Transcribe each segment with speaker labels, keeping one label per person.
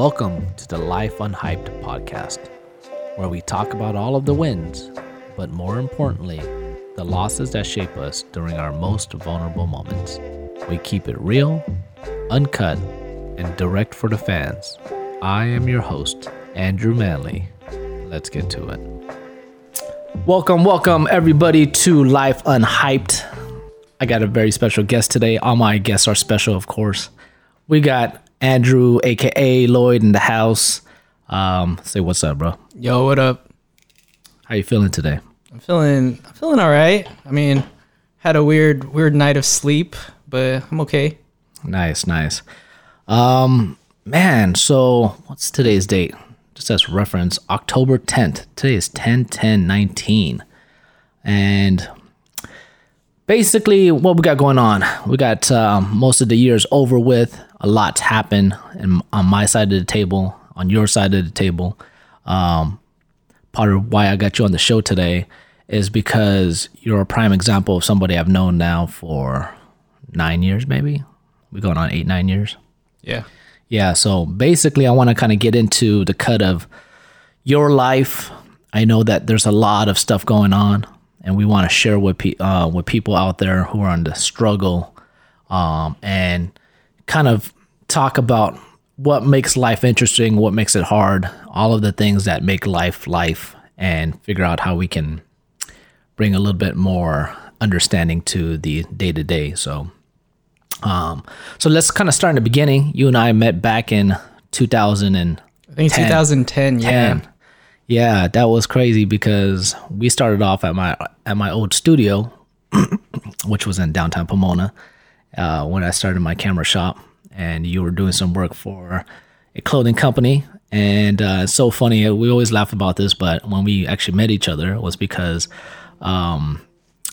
Speaker 1: Welcome to the Life Unhyped podcast, where we talk about all of the wins, but more importantly, the losses that shape us during our most vulnerable moments. We keep it real, uncut, and direct for the fans. I am your host, Andrew Manley. Let's get to it. Welcome, welcome everybody to Life Unhyped. I got a very special guest today. All my guests are special, of course. We got Andrew, aka Lloyd, in the house. Um, say what's up, bro.
Speaker 2: Yo, what up?
Speaker 1: How you feeling today?
Speaker 2: I'm feeling I'm feeling all right. I mean, had a weird weird night of sleep, but I'm okay.
Speaker 1: Nice, nice. Um, man, so what's today's date? Just as reference, October 10th. Today is 10 10 19. And basically, what we got going on, we got um, most of the years over with. A lot's happened and on my side of the table, on your side of the table. Um, part of why I got you on the show today is because you're a prime example of somebody I've known now for nine years, maybe. We're going on eight, nine years.
Speaker 2: Yeah.
Speaker 1: Yeah. So basically, I want to kind of get into the cut of your life. I know that there's a lot of stuff going on, and we want to share with pe- uh, with people out there who are on the struggle, um, and kind of talk about what makes life interesting, what makes it hard, all of the things that make life life, and figure out how we can bring a little bit more understanding to the day to day. So, um, so let's kind of start in the beginning. You and I met back in 2000 and
Speaker 2: I think 2010, yeah.
Speaker 1: 10. Yeah, that was crazy because we started off at my at my old studio, which was in downtown Pomona, uh, when I started my camera shop, and you were doing some work for a clothing company. And uh, it's so funny. We always laugh about this, but when we actually met each other, it was because, um,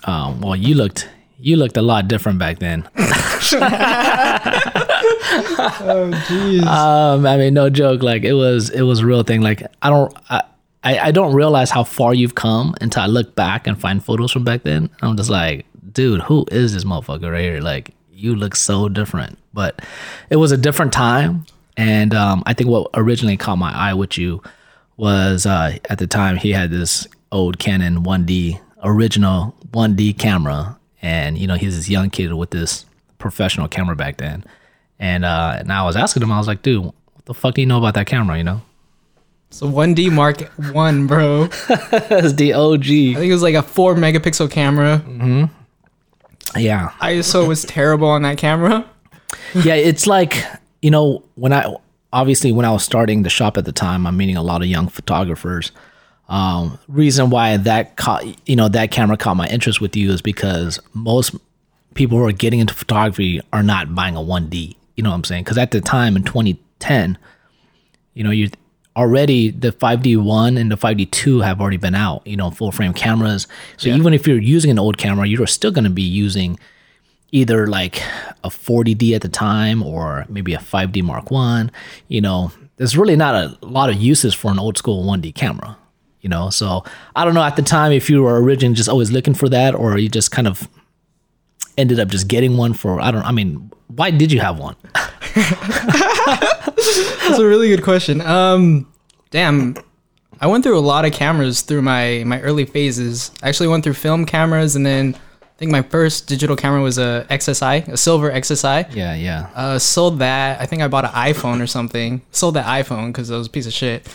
Speaker 1: um, well, you looked you looked a lot different back then.
Speaker 2: Oh jeez.
Speaker 1: Um, I mean, no joke. Like it was, it was a real thing. Like I don't, I, I, I don't realize how far you've come until I look back and find photos from back then. I'm just like, dude, who is this motherfucker right here? Like you look so different. But it was a different time, and um, I think what originally caught my eye with you was uh, at the time he had this old Canon 1D original 1D camera, and you know he's this young kid with this professional camera back then. And uh, and I was asking him, I was like, dude, what the fuck do you know about that camera? You know,
Speaker 2: It's a 1D Mark 1, bro. I
Speaker 1: that's the OG.
Speaker 2: I think it was like a 4 megapixel camera.
Speaker 1: Yeah,
Speaker 2: ISO was terrible on that camera.
Speaker 1: yeah. It's like you know when I obviously when I was starting the shop at the time, I'm meeting a lot of young photographers. Um, reason why that caught you know that camera caught my interest with you is because most people who are getting into photography are not buying a 1D. You know what I'm saying? Because at the time in 2010, you know, you already the 5D1 and the 5D2 have already been out, you know, full frame cameras. So even if you're using an old camera, you're still going to be using either like a 40D at the time or maybe a 5D Mark 1, you know. There's really not a lot of uses for an old school 1D camera, you know. So I don't know at the time if you were originally just always looking for that or you just kind of ended up just getting one for I don't I mean, why did you have one?
Speaker 2: That's a really good question. Um, damn, I went through a lot of cameras through my my early phases. I actually went through film cameras, and then I think my first digital camera was a XSI, a silver XSI.
Speaker 1: Yeah, yeah.
Speaker 2: Uh, sold that. I think I bought an iPhone or something. Sold that iPhone because it was a piece of shit.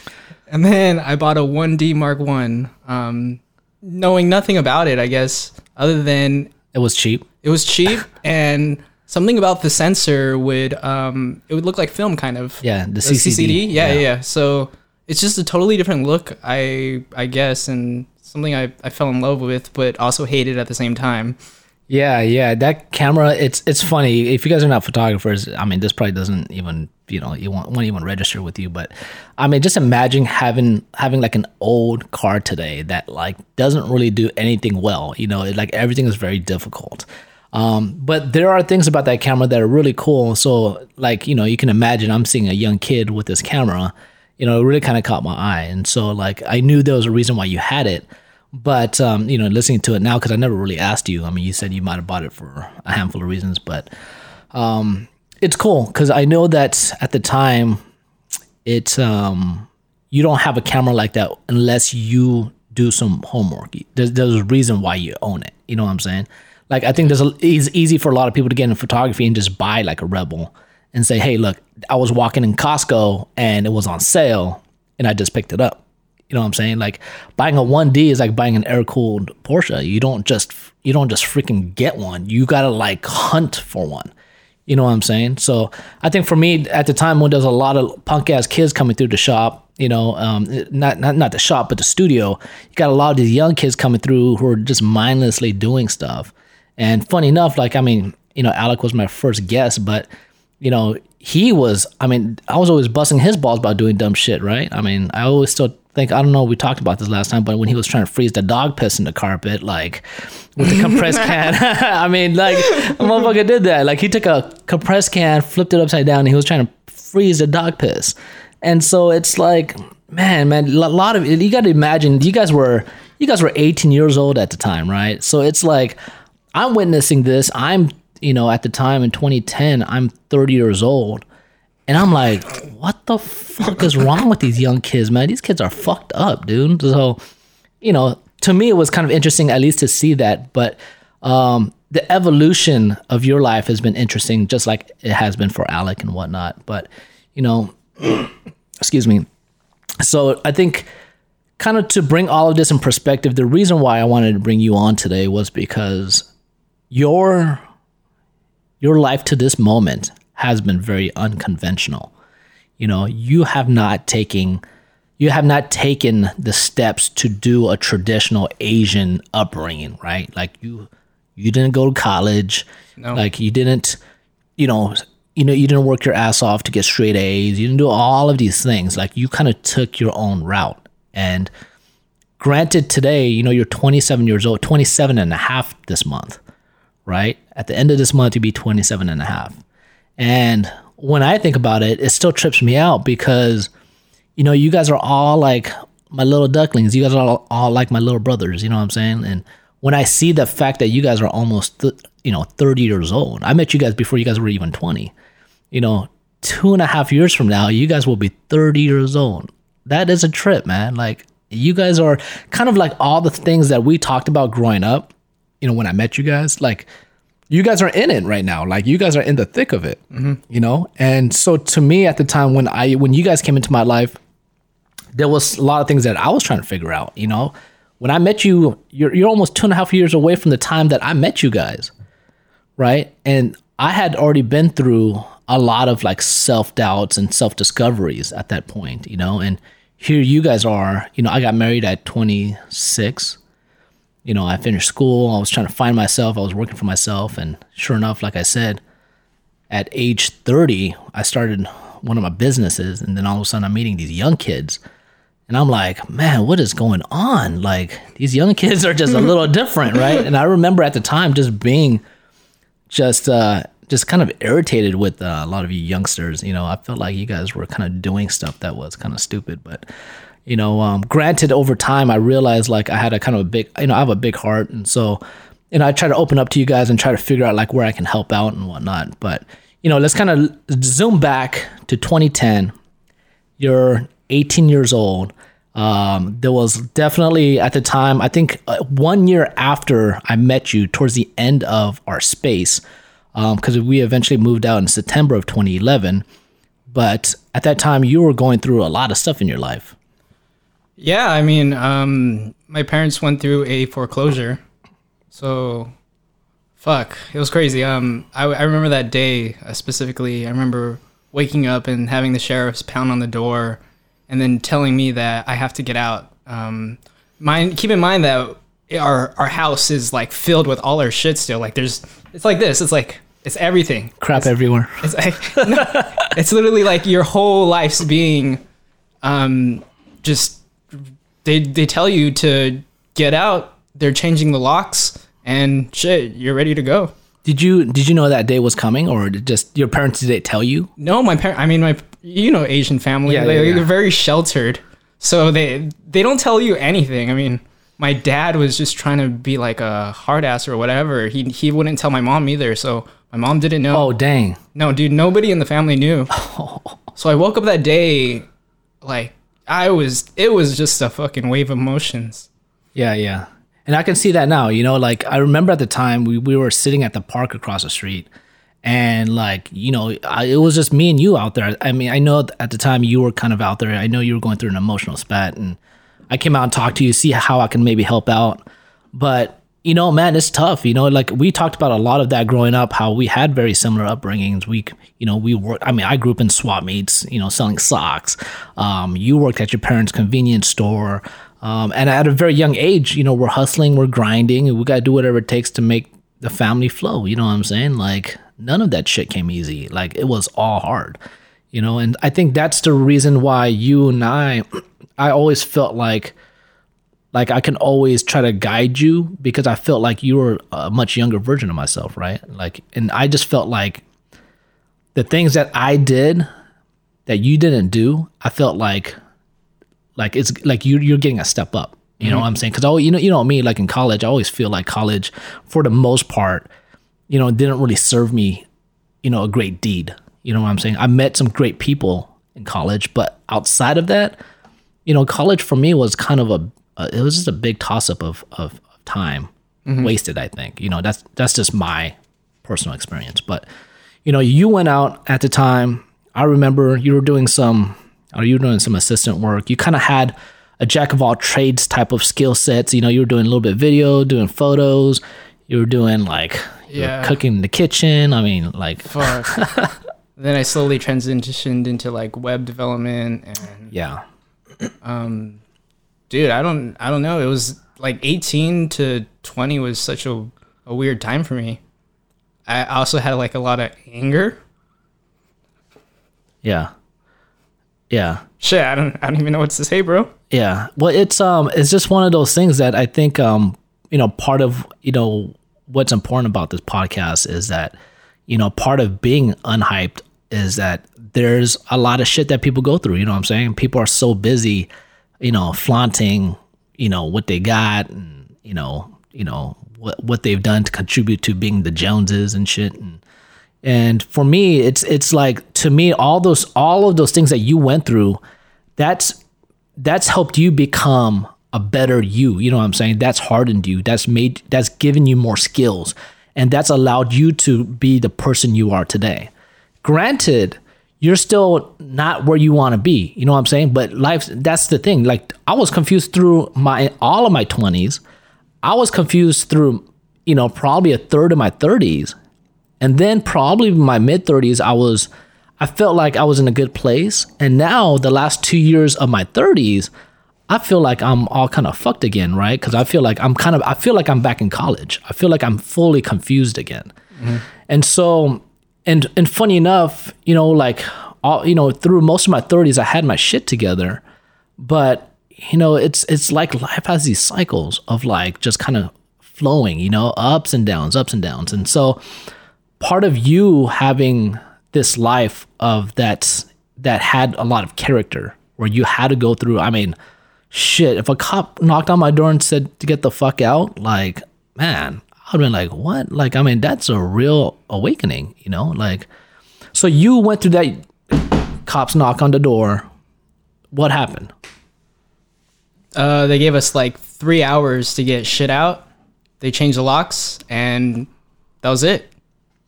Speaker 2: And then I bought a 1D Mark One, um, knowing nothing about it, I guess, other than
Speaker 1: It was cheap.
Speaker 2: it was cheap and something about the sensor would um it would look like film kind of.
Speaker 1: Yeah, the
Speaker 2: The
Speaker 1: CCD.
Speaker 2: Yeah, yeah,
Speaker 1: Yeah.
Speaker 2: yeah. So it's just a totally different look, I I guess, and something I, I fell in love with, but also hated at the same time.
Speaker 1: Yeah, yeah. That camera, it's it's funny. If you guys are not photographers, I mean, this probably doesn't even you know you won't, won't even register with you. But I mean, just imagine having having like an old car today that like doesn't really do anything well. You know, it, like everything is very difficult. Um, but there are things about that camera that are really cool. So like you know, you can imagine I'm seeing a young kid with this camera. You know, it really kind of caught my eye, and so like I knew there was a reason why you had it. But um, you know, listening to it now because I never really asked you. I mean, you said you might have bought it for a handful of reasons, but um, it's cool because I know that at the time it's um you don't have a camera like that unless you do some homework. There's, there's a reason why you own it. You know what I'm saying? Like I think there's a, it's easy for a lot of people to get into photography and just buy like a Rebel and say, hey, look, I was walking in Costco and it was on sale and I just picked it up. You know what I'm saying? Like buying a 1D is like buying an air cooled Porsche. You don't just you don't just freaking get one. You gotta like hunt for one. You know what I'm saying? So I think for me at the time when there's a lot of punk ass kids coming through the shop, you know, um, not not not the shop but the studio, you got a lot of these young kids coming through who are just mindlessly doing stuff. And funny enough, like I mean, you know, Alec was my first guest, but you know, he was. I mean, I was always busting his balls about doing dumb shit, right? I mean, I always still think I don't know. We talked about this last time, but when he was trying to freeze the dog piss in the carpet, like with the compressed can, I mean, like a motherfucker did that. Like he took a compressed can, flipped it upside down, and he was trying to freeze the dog piss. And so it's like, man, man, a lot of you got to imagine. You guys were you guys were 18 years old at the time, right? So it's like I'm witnessing this. I'm you know at the time in 2010, I'm 30 years old and I'm like, what the fuck is wrong with these young kids, man? These kids are fucked up, dude. So, you know, to me, it was kind of interesting at least to see that. But um, the evolution of your life has been interesting, just like it has been for Alec and whatnot. But, you know, excuse me. So I think kind of to bring all of this in perspective, the reason why I wanted to bring you on today was because your your life to this moment has been very unconventional. You know, you have not taken you have not taken the steps to do a traditional Asian upbringing, right? Like you you didn't go to college. No. Like you didn't, you know, you know, you didn't work your ass off to get straight A's. You didn't do all of these things. Like you kind of took your own route. And granted today, you know, you're 27 years old, 27 and a half this month, right? At the end of this month, you'll be 27 and a half. And when I think about it, it still trips me out because, you know, you guys are all like my little ducklings. You guys are all, all like my little brothers. You know what I'm saying? And when I see the fact that you guys are almost, th- you know, 30 years old, I met you guys before you guys were even 20. You know, two and a half years from now, you guys will be 30 years old. That is a trip, man. Like, you guys are kind of like all the things that we talked about growing up. You know, when I met you guys, like you guys are in it right now. Like you guys are in the thick of it, mm-hmm. you know? And so to me at the time when I, when you guys came into my life, there was a lot of things that I was trying to figure out, you know? When I met you, you're, you're almost two and a half years away from the time that I met you guys. Right. And I had already been through a lot of like self doubts and self discoveries at that point, you know? And here you guys are, you know, I got married at 26 you know, I finished school. I was trying to find myself. I was working for myself. And sure enough, like I said, at age 30, I started one of my businesses. And then all of a sudden, I'm meeting these young kids. And I'm like, man, what is going on? Like, these young kids are just a little different, right? And I remember at the time just being just, uh, just kind of irritated with uh, a lot of you youngsters. You know, I felt like you guys were kind of doing stuff that was kind of stupid. But you know, um, granted, over time, I realized like I had a kind of a big, you know, I have a big heart, and so, know, I try to open up to you guys and try to figure out like where I can help out and whatnot. But you know, let's kind of zoom back to 2010. You're 18 years old. Um, there was definitely at the time, I think uh, one year after I met you, towards the end of our space, because um, we eventually moved out in September of 2011. But at that time, you were going through a lot of stuff in your life.
Speaker 2: Yeah, I mean, um, my parents went through a foreclosure, so fuck, it was crazy. Um, I, I remember that day uh, specifically. I remember waking up and having the sheriffs pound on the door, and then telling me that I have to get out. Um, mind, keep in mind that our our house is like filled with all our shit still. Like there's, it's like this. It's like it's everything.
Speaker 1: Crap
Speaker 2: it's,
Speaker 1: everywhere.
Speaker 2: It's like, no, it's literally like your whole life's being, um, just they they tell you to get out. They're changing the locks and shit. You're ready to go.
Speaker 1: Did you did you know that day was coming, or did just your parents did they tell you?
Speaker 2: No, my parents. I mean, my you know Asian family. Yeah, they, yeah, yeah. They're very sheltered, so they they don't tell you anything. I mean, my dad was just trying to be like a hard ass or whatever. He he wouldn't tell my mom either, so my mom didn't know.
Speaker 1: Oh dang!
Speaker 2: No, dude, nobody in the family knew. so I woke up that day like I was it was just a fucking wave of emotions.
Speaker 1: Yeah, yeah. And I can see that now, you know, like I remember at the time we, we were sitting at the park across the street and like, you know, I, it was just me and you out there. I mean, I know at the time you were kind of out there. I know you were going through an emotional spat and I came out and talked to you, see how I can maybe help out. But, you know, man, it's tough. You know, like we talked about a lot of that growing up, how we had very similar upbringings. We, you know, we worked, I mean, I grew up in swap meets, you know, selling socks. Um, you worked at your parents' convenience store. Um, and at a very young age, you know, we're hustling, we're grinding, and we got to do whatever it takes to make the family flow. You know what I'm saying? Like, none of that shit came easy. Like, it was all hard, you know? And I think that's the reason why you and I, I always felt like, like I can always try to guide you because I felt like you were a much younger version of myself, right? Like, and I just felt like the things that I did that you didn't do, I felt like like it's like you you're getting a step up. You know mm-hmm. what I'm saying? Because oh, you know, you know me. Like in college, I always feel like college, for the most part, you know, didn't really serve me, you know, a great deed. You know what I'm saying? I met some great people in college, but outside of that, you know, college for me was kind of a, a it was just a big toss up of, of of time mm-hmm. wasted. I think you know that's that's just my personal experience. But you know, you went out at the time. I remember you were doing some, or you were doing some assistant work. You kind of had a jack of all trades type of skill sets. You know, you were doing a little bit of video, doing photos. You were doing like
Speaker 2: Yeah.
Speaker 1: cooking in the kitchen. I mean, like
Speaker 2: then I slowly transitioned into like web development and
Speaker 1: yeah, um,
Speaker 2: dude, I don't I don't know. It was like 18 to 20 was such a, a weird time for me. I also had like a lot of anger.
Speaker 1: yeah, yeah.
Speaker 2: Shit, I don't I don't even know what to say, bro.
Speaker 1: Yeah. Well, it's um it's just one of those things that I think um you know part of you know what's important about this podcast is that you know part of being unhyped is that there's a lot of shit that people go through, you know what I'm saying? People are so busy, you know, flaunting, you know, what they got and you know, you know what what they've done to contribute to being the Joneses and shit and and for me, it's it's like to me all those all of those things that you went through, that's that's helped you become a better you. You know what I'm saying? That's hardened you. That's made that's given you more skills. And that's allowed you to be the person you are today. Granted, you're still not where you want to be. You know what I'm saying? But life that's the thing. Like I was confused through my all of my 20s. I was confused through, you know, probably a third of my 30s. And then probably my mid 30s, I was, I felt like I was in a good place. And now, the last two years of my 30s, I feel like I'm all kind of fucked again, right? Because I feel like I'm kind of, I feel like I'm back in college. I feel like I'm fully confused again. Mm-hmm. And so, and and funny enough, you know, like, all, you know, through most of my 30s, I had my shit together, but you know, it's it's like life has these cycles of like just kind of flowing, you know, ups and downs, ups and downs, and so part of you having this life of that that had a lot of character where you had to go through i mean shit if a cop knocked on my door and said to get the fuck out like man i'd been like what like i mean that's a real awakening you know like so you went through that cops knock on the door what happened
Speaker 2: Uh, they gave us like three hours to get shit out. They changed the locks, and that was it.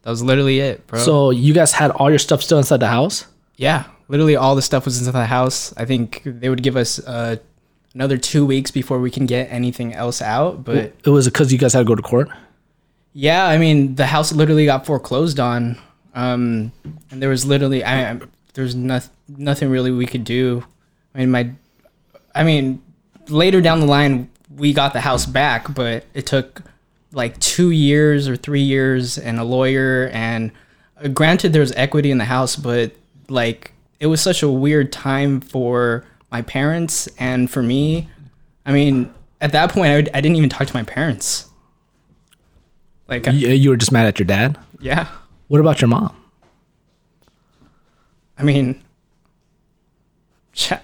Speaker 2: That was literally it, bro.
Speaker 1: so you guys had all your stuff still inside the house
Speaker 2: yeah, literally all the stuff was inside the house. I think they would give us uh, another two weeks before we can get anything else out. But
Speaker 1: it was because you guys had to go to court
Speaker 2: yeah, I mean, the house literally got foreclosed on, um, and there was literally I, I there's nothing nothing really we could do. I mean, my, I mean, later down the line we got the house back, but it took like two years or three years and a lawyer. And uh, granted, there's equity in the house, but like it was such a weird time for my parents and for me. I mean, at that point, I, would, I didn't even talk to my parents. Like,
Speaker 1: you, you were just mad at your dad
Speaker 2: yeah.
Speaker 1: what about your mom
Speaker 2: I mean,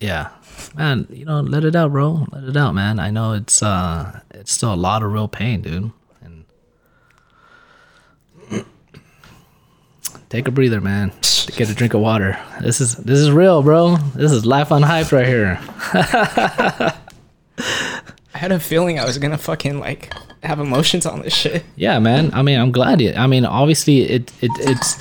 Speaker 1: Yeah. Man, you know, let it out, bro. Let it out, man. I know it's uh it's still a lot of real pain, dude. And take a breather, man. Get a drink of water. This is this is real, bro. This is Life Unhyped right here.
Speaker 2: I had a feeling I was gonna fucking like have emotions on this shit.
Speaker 1: Yeah, man. I mean, I'm glad. I mean, obviously, it it it's.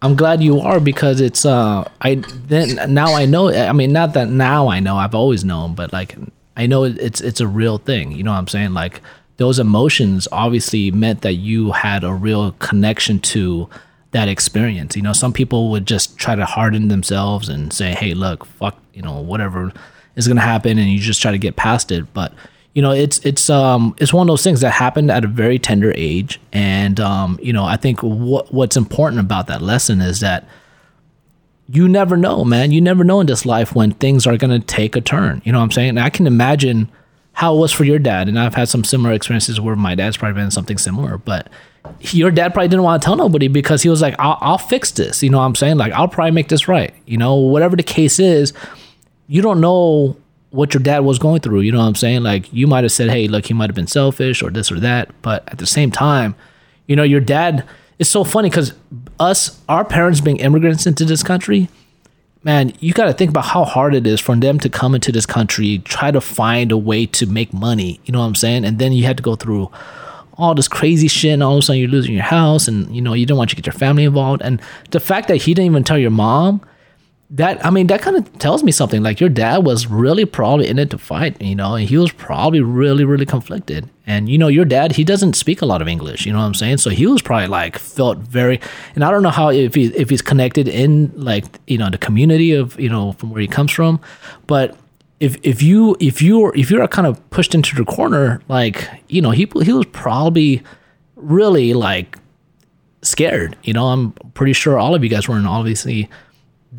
Speaker 1: I'm glad you are because it's uh I then now I know. I mean, not that now I know. I've always known, but like I know it's it's a real thing. You know what I'm saying? Like those emotions obviously meant that you had a real connection to that experience. You know, some people would just try to harden themselves and say, "Hey, look, fuck, you know, whatever is going to happen," and you just try to get past it. But you know, it's it's um it's one of those things that happened at a very tender age, and um you know, I think what what's important about that lesson is that you never know, man. You never know in this life when things are going to take a turn. You know what I'm saying? And I can imagine how it was for your dad, and I've had some similar experiences where my dad's probably been something similar, but your dad probably didn't want to tell nobody because he was like, I'll, I'll fix this. You know what I'm saying? Like, I'll probably make this right. You know, whatever the case is, you don't know what your dad was going through. You know what I'm saying? Like, you might have said, hey, look, he might have been selfish or this or that. But at the same time, you know, your dad is so funny because us, our parents being immigrants into this country, man, you got to think about how hard it is for them to come into this country, try to find a way to make money. You know what I'm saying? And then you had to go through all this crazy shit and all of a sudden you're losing your house and you know you don't want to get your family involved and the fact that he didn't even tell your mom that I mean that kind of tells me something. Like your dad was really probably in it to fight you know and he was probably really really conflicted. And you know your dad he doesn't speak a lot of English you know what I'm saying? So he was probably like felt very and I don't know how if he if he's connected in like you know the community of you know from where he comes from. But if if you if you're if you're kind of pushed into the corner, like you know, he he was probably really like scared. You know, I'm pretty sure all of you guys were, and obviously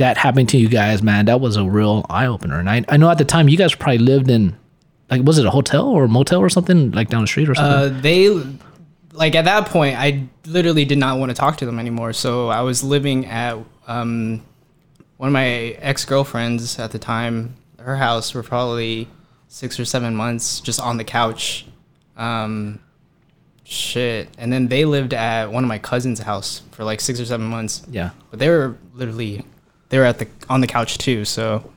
Speaker 1: that happened to you guys, man. That was a real eye opener. And I I know at the time you guys probably lived in like was it a hotel or a motel or something like down the street or something?
Speaker 2: Uh, they like at that point, I literally did not want to talk to them anymore. So I was living at um, one of my ex girlfriends at the time her house for probably six or seven months just on the couch. Um, shit. And then they lived at one of my cousin's house for like six or seven months.
Speaker 1: yeah.
Speaker 2: But they were literally they were at the on the couch too. So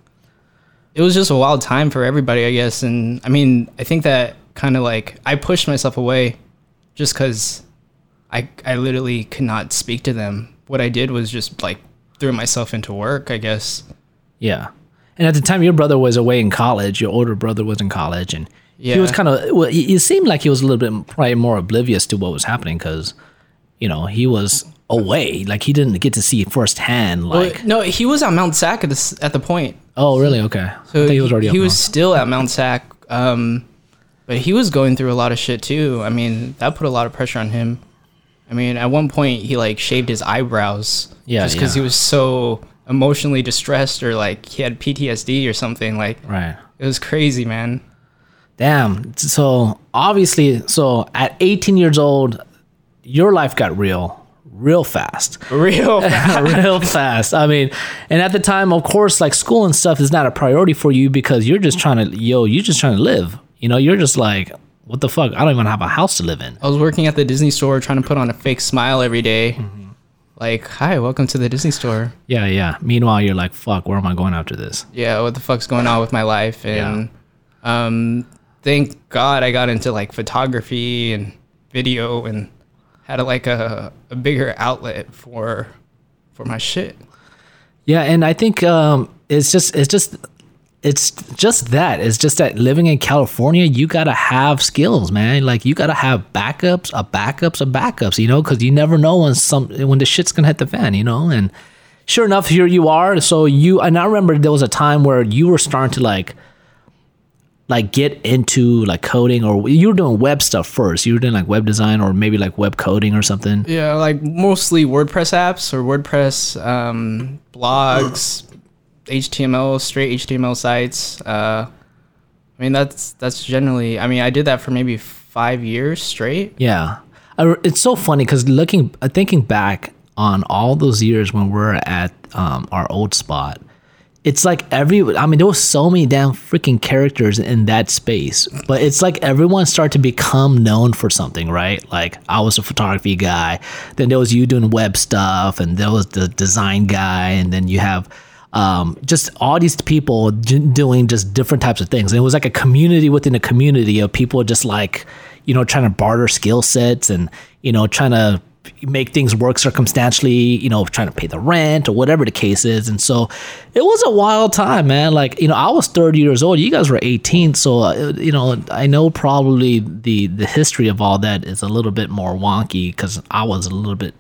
Speaker 2: it was just a wild time for everybody, I guess. And I mean, I think that kind of like I pushed myself away just because I I literally could not speak to them. What I did was just like threw myself into work, I guess.
Speaker 1: Yeah. And at the time, your brother was away in college. Your older brother was in college, and he was kind of. Well, it seemed like he was a little bit probably more oblivious to what was happening because, you know, he was away. Like he didn't get to see firsthand.
Speaker 2: Well,
Speaker 1: Like,
Speaker 2: no, he was at Mount Sac at this at the point.
Speaker 1: oh, really? Okay.
Speaker 2: So
Speaker 1: he was already.
Speaker 2: he was
Speaker 1: north.
Speaker 2: still at Mount Sac, um, but he was going through a lot of shit too. I mean, that put a lot of pressure on him. I mean, at one point he like shaved his eyebrows,
Speaker 1: Yeah,
Speaker 2: just because
Speaker 1: yeah.
Speaker 2: he was so emotionally distressed or like he had PTSD or something. Like
Speaker 1: right.
Speaker 2: it was crazy, man.
Speaker 1: Damn. So obviously, so at 18 years old, your life got real, real fast.
Speaker 2: Real.
Speaker 1: real fast. I mean, and at the time, of course, like school and stuff is not a priority for you because you're just trying to, yo, you're just trying to live. You know, you're just like, what the fuck? I don't even have a house to live in.
Speaker 2: I was working at the Disney store trying to put on a fake smile every day.
Speaker 1: Mm-hmm.
Speaker 2: Like, hi, welcome to the Disney store.
Speaker 1: Yeah, yeah. Meanwhile, you're like, fuck, where am I going after this?
Speaker 2: yeah, what the fuck's going on with my life? And um, thank God I got into like photography and video and had a, like a, a bigger outlet for for my shit.
Speaker 1: Yeah, and I think um, it's just it's just it's just that. It's just that living in California, you gotta have skills, man. Like you gotta have backups, a backups, a backups. You know, because you never know when some when the shit's gonna hit the fan. You know, and sure enough, here you are. So you and I remember there was a time where you were starting to like like get into like coding or you were doing web stuff first. You were doing like web design or maybe like web coding or something.
Speaker 2: Yeah, like mostly WordPress apps or WordPress um, blogs, HTML, straight HTML sites. Uh, I mean, that's that's generally. I mean, I did that for maybe five years straight.
Speaker 1: Yeah, it's so funny because looking, uh, thinking back on all those years when we're at um, our old spot, it's like every I mean there was so many damn freaking characters in that space, but it's like everyone started to become known for something, right? Like I was a photography guy, then there was you doing web stuff, and there was the design guy, and then you have um, just all these people doing just different types of things. And it was like a community within a community of people just like you know trying to barter skill sets and you know trying to make things work circumstantially, you know, trying to pay the rent or whatever the case is. And so it was a wild time, man. Like, you know, I was 30 years old. You guys were 18. So, uh, you know, I know probably the, the history of all that is a little bit more wonky because I was a little bit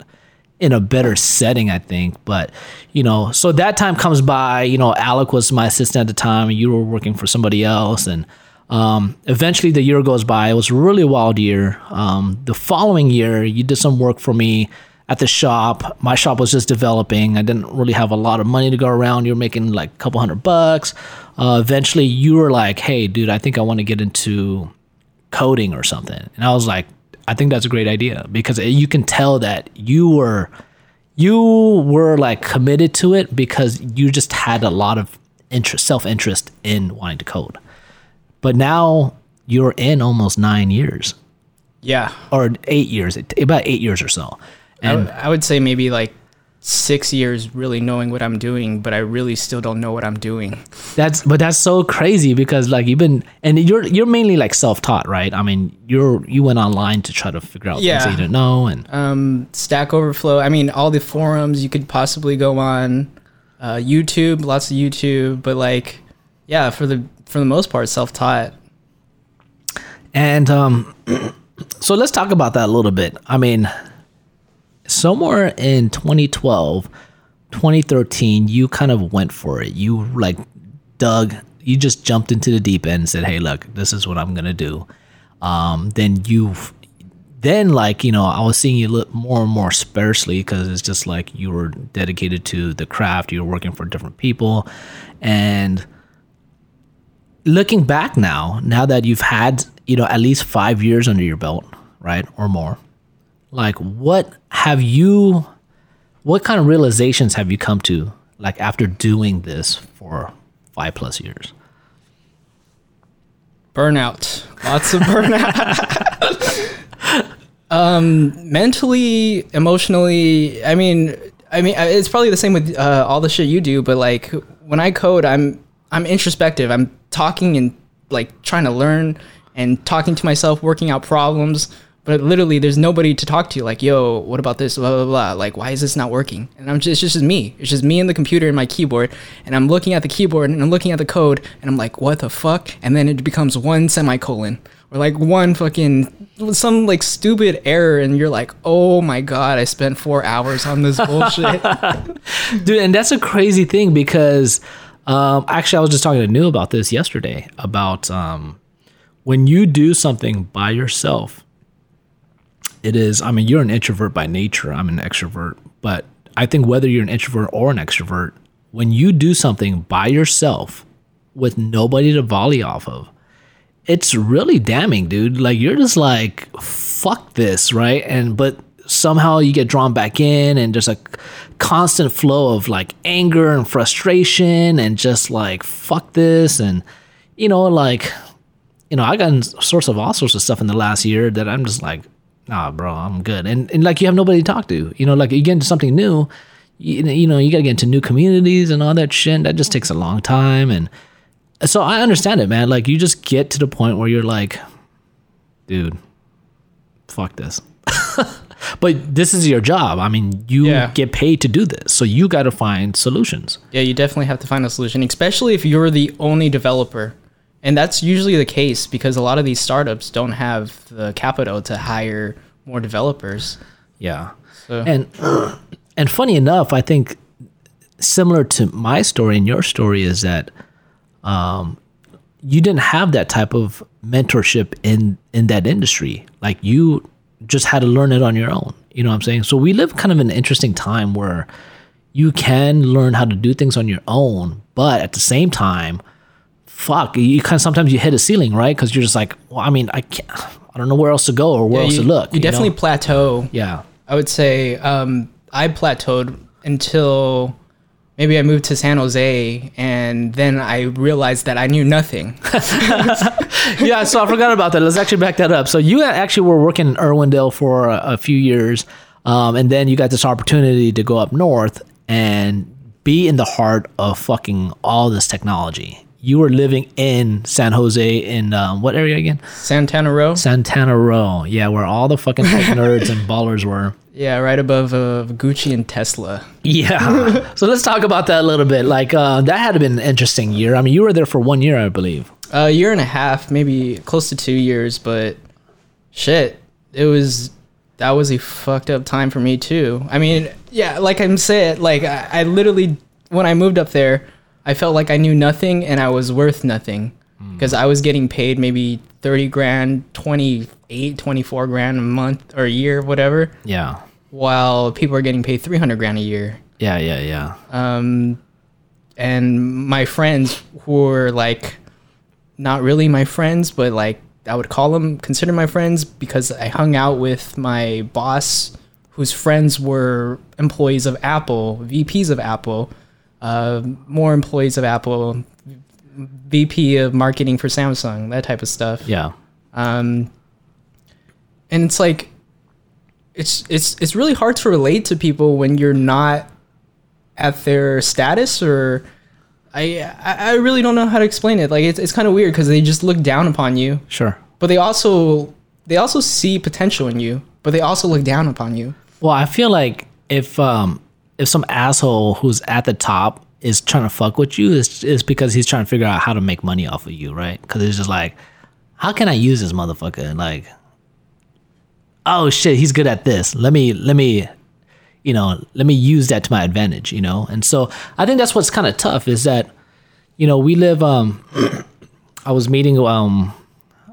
Speaker 1: in a better setting, I think. But, you know, so that time comes by, you know, Alec was my assistant at the time and you were working for somebody else. And, um, eventually, the year goes by. It was a really wild year. Um, the following year, you did some work for me at the shop. My shop was just developing. I didn't really have a lot of money to go around. You were making like a couple hundred bucks. Uh, eventually, you were like, "Hey, dude, I think I want to get into coding or something." And I was like, "I think that's a great idea because you can tell that you were." You were like committed to it because you just had a lot of interest, self interest in wanting to code. But now you're in almost nine years
Speaker 2: Yeah.
Speaker 1: or eight years, about eight years or so. And
Speaker 2: I would say maybe like six years really knowing what I'm doing, but I really still don't know what I'm doing.
Speaker 1: that's but that's so crazy because like you've been and you're you're mainly like self taught, right? I mean, you're you went online to try to figure out
Speaker 2: Yeah.
Speaker 1: things you didn't know and
Speaker 2: Um, Stack Overflow. I mean, all the forums you could possibly go on. Uh, YouTube, lots of YouTube, but like, yeah, for the for the most part, self taught.
Speaker 1: And um, so let's talk about that a little bit. I mean, somewhere in 2012, 2013, you kind of went for it. You like dug, you just jumped into the deep end and said, hey, look, this is what I'm to do. Um, then you, then like, you know, I was seeing you look more and more sparsely because it's just like you were dedicated to the craft, you were working for different people. And, looking back now, now that you've had, you know, at least five years under your belt, right? Or more, like what have you, what kind of realizations have you come to, like after doing this for five plus years?
Speaker 2: Burnout, lots of burnout. um, mentally, emotionally. I mean, I mean, it's probably the same with uh, all the shit you do. But like when I code, I'm I'm introspective. I'm talking and like trying to learn and talking to myself, working out problems. But literally, there's nobody to talk to. Like, yo, what about this? Blah blah blah. Like, why is this not working? And I'm just, it's just me. It's just me and the computer and my keyboard. And I'm looking at the keyboard and I'm looking at the code and I'm like, what the fuck? And then it becomes one semicolon or like one fucking some like stupid error, and you're like, oh my god, I spent four hours on this bullshit.
Speaker 1: Dude, and that's a crazy thing because um, actually, I was just talking to New about this yesterday about um, when you do something by yourself. It is, I mean, you're an introvert by nature. I'm an extrovert, but I think whether you're an introvert or an extrovert, when you do something by yourself with nobody to volley off of, it's really damning, dude. Like you're just like, fuck this, right? And but somehow you get drawn back in and there's a constant flow of like anger and frustration and just like fuck this and you know like you know i got sorts of all sorts of stuff in the last year that i'm just like nah bro i'm good. And, and like you have nobody to talk to you know like you get into something new you, you know you gotta get into new communities and all that shit. That just takes a long time. And so i understand it man. Like you just get to the point where you're like dude fuck this but this is your job. I mean, you
Speaker 2: Yeah.
Speaker 1: get paid to do this, so you got to find solutions.
Speaker 2: yeah, you definitely have to find a solution, especially if you're the only developer. And that's usually the case because a lot of these startups don't have the capital to hire more developers.
Speaker 1: Yeah,
Speaker 2: So
Speaker 1: and and funny enough, I think similar to my story and your story is that um, you didn't have that type of mentorship in in that industry. Like you just had to learn it on your own. You know what I'm saying? So we live kind of an interesting time where you can learn how to do things on your own, but at the same time, fuck, you kind of sometimes you hit a ceiling, right? Because you're just like, well, I mean, I can't, I don't know where else to go or where
Speaker 2: Yeah,
Speaker 1: else
Speaker 2: you,
Speaker 1: to look.
Speaker 2: you definitely
Speaker 1: know?
Speaker 2: plateau.
Speaker 1: yeah,
Speaker 2: I would say um, I plateaued until maybe I moved to San Jose and then I realized that I knew nothing.
Speaker 1: yeah, so I forgot about that. Let's actually back that up. So you actually were working in Irwindale for a, a few years, um, and then you got this opportunity to go up north and be in the heart of fucking all this technology. You were living in San Jose in um, what area again?
Speaker 2: Santana Row.
Speaker 1: Santana Row. Yeah, where all the fucking tech nerds and ballers were.
Speaker 2: Yeah, right above uh, Gucci and Tesla.
Speaker 1: Yeah. so let's talk about that a little bit. Like uh, that had been an interesting year. I mean, you were there for one year, I believe.
Speaker 2: A year and a half, maybe close to two years, but shit, it was that was a fucked up time for me too. I mean, yeah, like I'm saying, like I, I literally when I moved up there, I felt like I knew nothing and I was worth nothing because I was getting paid maybe 30 grand, 28, 24 grand a month or a year, whatever,
Speaker 1: Yeah.
Speaker 2: while people are getting paid 300 grand a year.
Speaker 1: Yeah, yeah, yeah.
Speaker 2: Um, and my friends who were like not really my friends, but like I would call them consider my friends because I hung out with my boss whose friends were employees of Apple, VPs of Apple, uh, more employees of Apple, VP of marketing for Samsung, that type of stuff.
Speaker 1: Yeah.
Speaker 2: Um, and it's like, it's it's it's really hard to relate to people when you're not at their status or. I, I really don't know how to explain it. Like it's, it's kind of weird because they just look down upon you,
Speaker 1: Sure.
Speaker 2: but they also they also see potential in you, but they also look down upon you.
Speaker 1: Well, I feel like if um if some asshole who's at the top is trying to fuck with you, it's, it's because he's trying to figure out how to make money off of you, right? Because it's just like, how can I use this motherfucker? And like, oh shit, he's good at this. Let me let me, you know, let me use that to my advantage, you know. And so I think that's what's kind of tough is that, you know, we live. Um, I was meeting um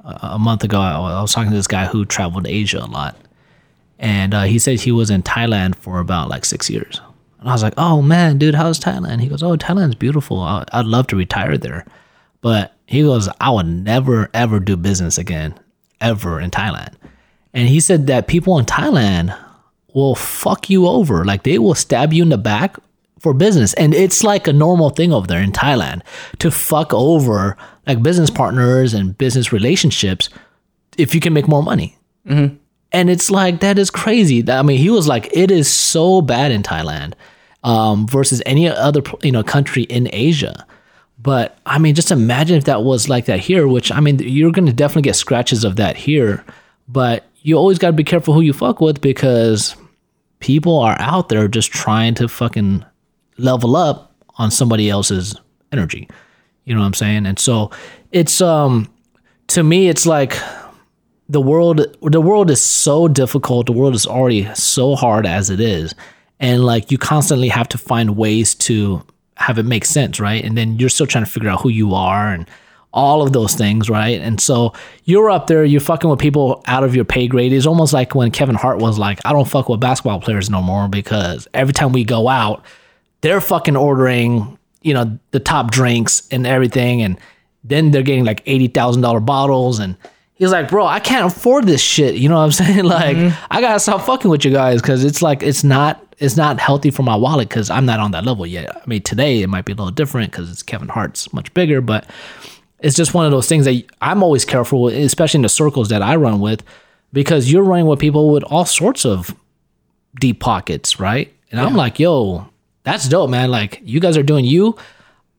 Speaker 1: a month ago. I was talking to this guy who traveled Asia a lot and uh, he said he was in Thailand for about like six years. And I was like, "Oh man, dude, how's Thailand?" He goes, "Oh, Thailand's beautiful. I- I'd love to retire there." But he goes, "I would never ever do business again, ever in Thailand." And he said that people in Thailand will fuck you over, like they will stab you in the back for business, and it's like a normal thing over there in Thailand to fuck over like business partners and business relationships if you can make more money. Mm-hmm. And it's like that is crazy. I mean, he was like, it is so bad in Thailand um, versus any other you know country in Asia. But I mean, just imagine if that was like that here. Which I mean, you're gonna definitely get scratches of that here. But you always got to be careful who you fuck with because people are out there just trying to fucking level up on somebody else's energy. You know what I'm saying? And so it's um to me it's like the world the world is so difficult the world is already so hard as it is and like you constantly have to find ways to have it make sense right? And then you're still trying to figure out who you are and all of those things right? And so you're up there you're fucking with people out of your pay grade. It's almost like when kevin hart was like i don't fuck with basketball players no more because every time we go out they're fucking ordering, you know, the top drinks and everything, and then they're getting like eighty thousand dollar bottles, and he's like, bro, I can't afford this shit. You know what I'm saying? Like, mm-hmm. I gotta stop fucking with you guys because it's like it's not it's not healthy for my wallet because I'm not on that level yet. I mean, today it might be a little different because it's Kevin Hart's much bigger, but it's just one of those things that I'm always careful with, especially in the circles that I run with, because you're running with people with all sorts of deep pockets, right? And I'm like, yo, that's dope, man. Like, you guys are doing you.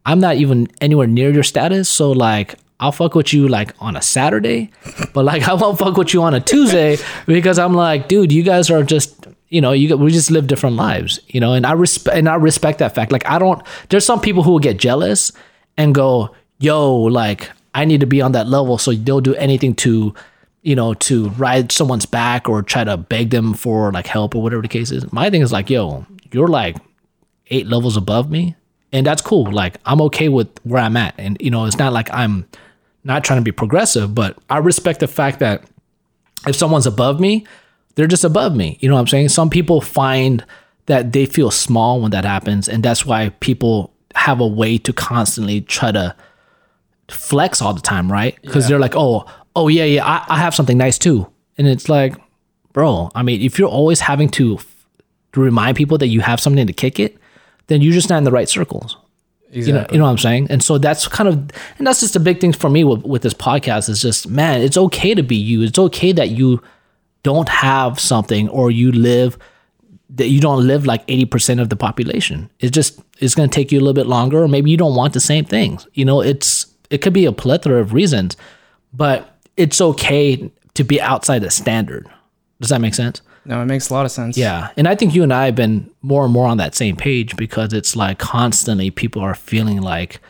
Speaker 1: I'm not even anywhere near your status. So, like, I'll fuck with you like on a Saturday, but like, I won't fuck with you on a Tuesday because I'm like, dude, you guys are just, you know, you we just live different lives, you know, and I respect and I respect that fact. Like, I don't. There's some people who will get jealous and go, yo, like, I need to be on that level, so they'll do anything to you know, to ride someone's back or try to beg them for like help or whatever the case is. My thing is like, yo, you're like eight levels above me, and that's cool. Like I'm okay with where I'm at, and you know, it's not like I'm not trying to be progressive, but I respect the fact that if someone's above me, they're just above me. You know what I'm saying? Some people find that they feel small when that happens, and that's why people have a way to constantly try to flex all the time, right? Because they're like, oh, oh yeah, yeah, I, I have something nice too, and it's like, bro, I mean, if you're always having to, to remind people that you have something to kick it, then you're just not in the right circles. You know, you know what I'm saying? And so that's kind of, and that's just a big thing for me with, with this podcast is just, man, it's okay to be you. It's okay that you don't have something or you live, that you don't live like 80% of the population. It's just, it's going to take you a little bit longer, or maybe you don't want the same things. You know, it's, it could be a plethora of reasons, but it's okay to be outside the standard. Does that make sense?
Speaker 2: No, it makes a lot of sense.
Speaker 1: Yeah. And I think you and I have been more and more on that same page because it's like constantly people are feeling like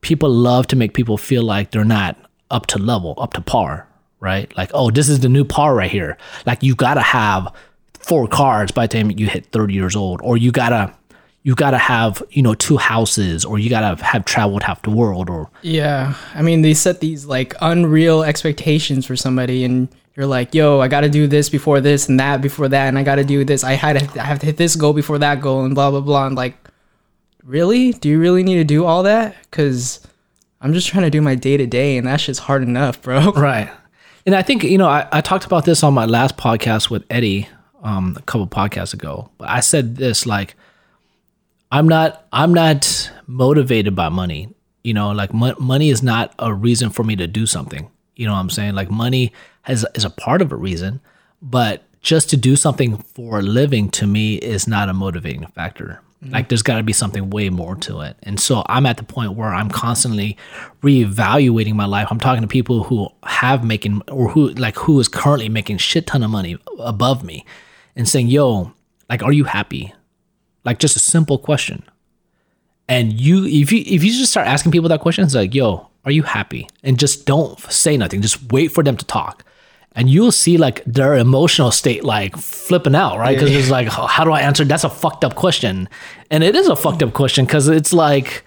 Speaker 1: people love to make people feel like they're not up to level, up to par, right? Like, oh, this is the new par right here. Like you gotta have four cars by the time you hit 30 years old, or you gotta you gotta have, you know, two houses, or you gotta have traveled half the world, or
Speaker 2: Yeah. I mean, they set these like unreal expectations for somebody and you're like, yo, I got to do this before this and that before that, and I got to do this. I had to, I have to hit this goal before that goal, and blah blah blah. And like, really? Do you really need to do all that? Because I'm just trying to do my day to day, and that shit's hard enough, bro.
Speaker 1: Right. And I think, you know, I, I talked about this on my last podcast with Eddie um, a couple podcasts ago. But I said this like, I'm not, I'm not motivated by money. You know, like mo- money is not a reason for me to do something. You know what I'm saying? Like money has is a part of a reason, but just to do something for a living to me is not a motivating factor. Mm-hmm. Like there's got to be something way more to it. And so I'm at the point where I'm constantly reevaluating my life. I'm talking to people who have making or who like who is currently making shit ton of money above me and saying, "Yo, like are you happy?" Like just a simple question. And you if you if you just start asking people that question, it's like, "Yo, are you happy?" And just don't say nothing. Just wait for them to talk and you'll see like their emotional state like flipping out, right? Because yeah, yeah. it's like, how do I answer? That's a fucked up question, and it is a fucked up question because it's like,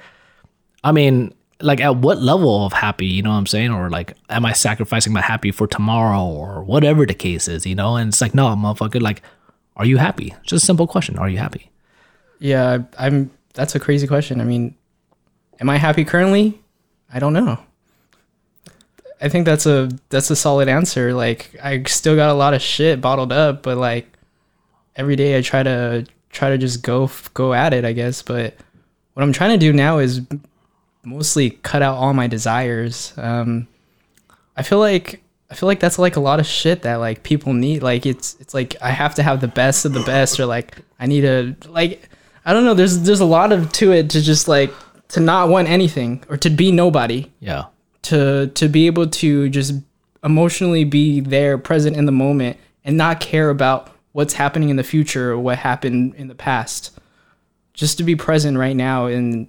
Speaker 1: I mean, like at what level of happy, you know what I'm saying? Or like, am I sacrificing my happy for tomorrow or whatever the case is, you know? And it's like, no, motherfucker, like, are you happy? Just a simple question. Are you happy?
Speaker 2: Yeah, I'm. That's a crazy question. I mean, am I happy currently? I don't know. I think that's a that's a solid answer. Like I still got a lot of shit bottled up, but like every day I try to try to just go go at it, I guess. But what I'm trying to do now is mostly cut out all my desires. Um, I feel like I feel like that's like a lot of shit that like people need. Like it's it's like I have to have the best of the best, or like I need to like I don't know. There's there's a lot of to it to just like to not want anything or to be nobody.
Speaker 1: Yeah
Speaker 2: to to be able to just emotionally be there present in the moment and not care about what's happening in the future or what happened in the past. Just to be present right now and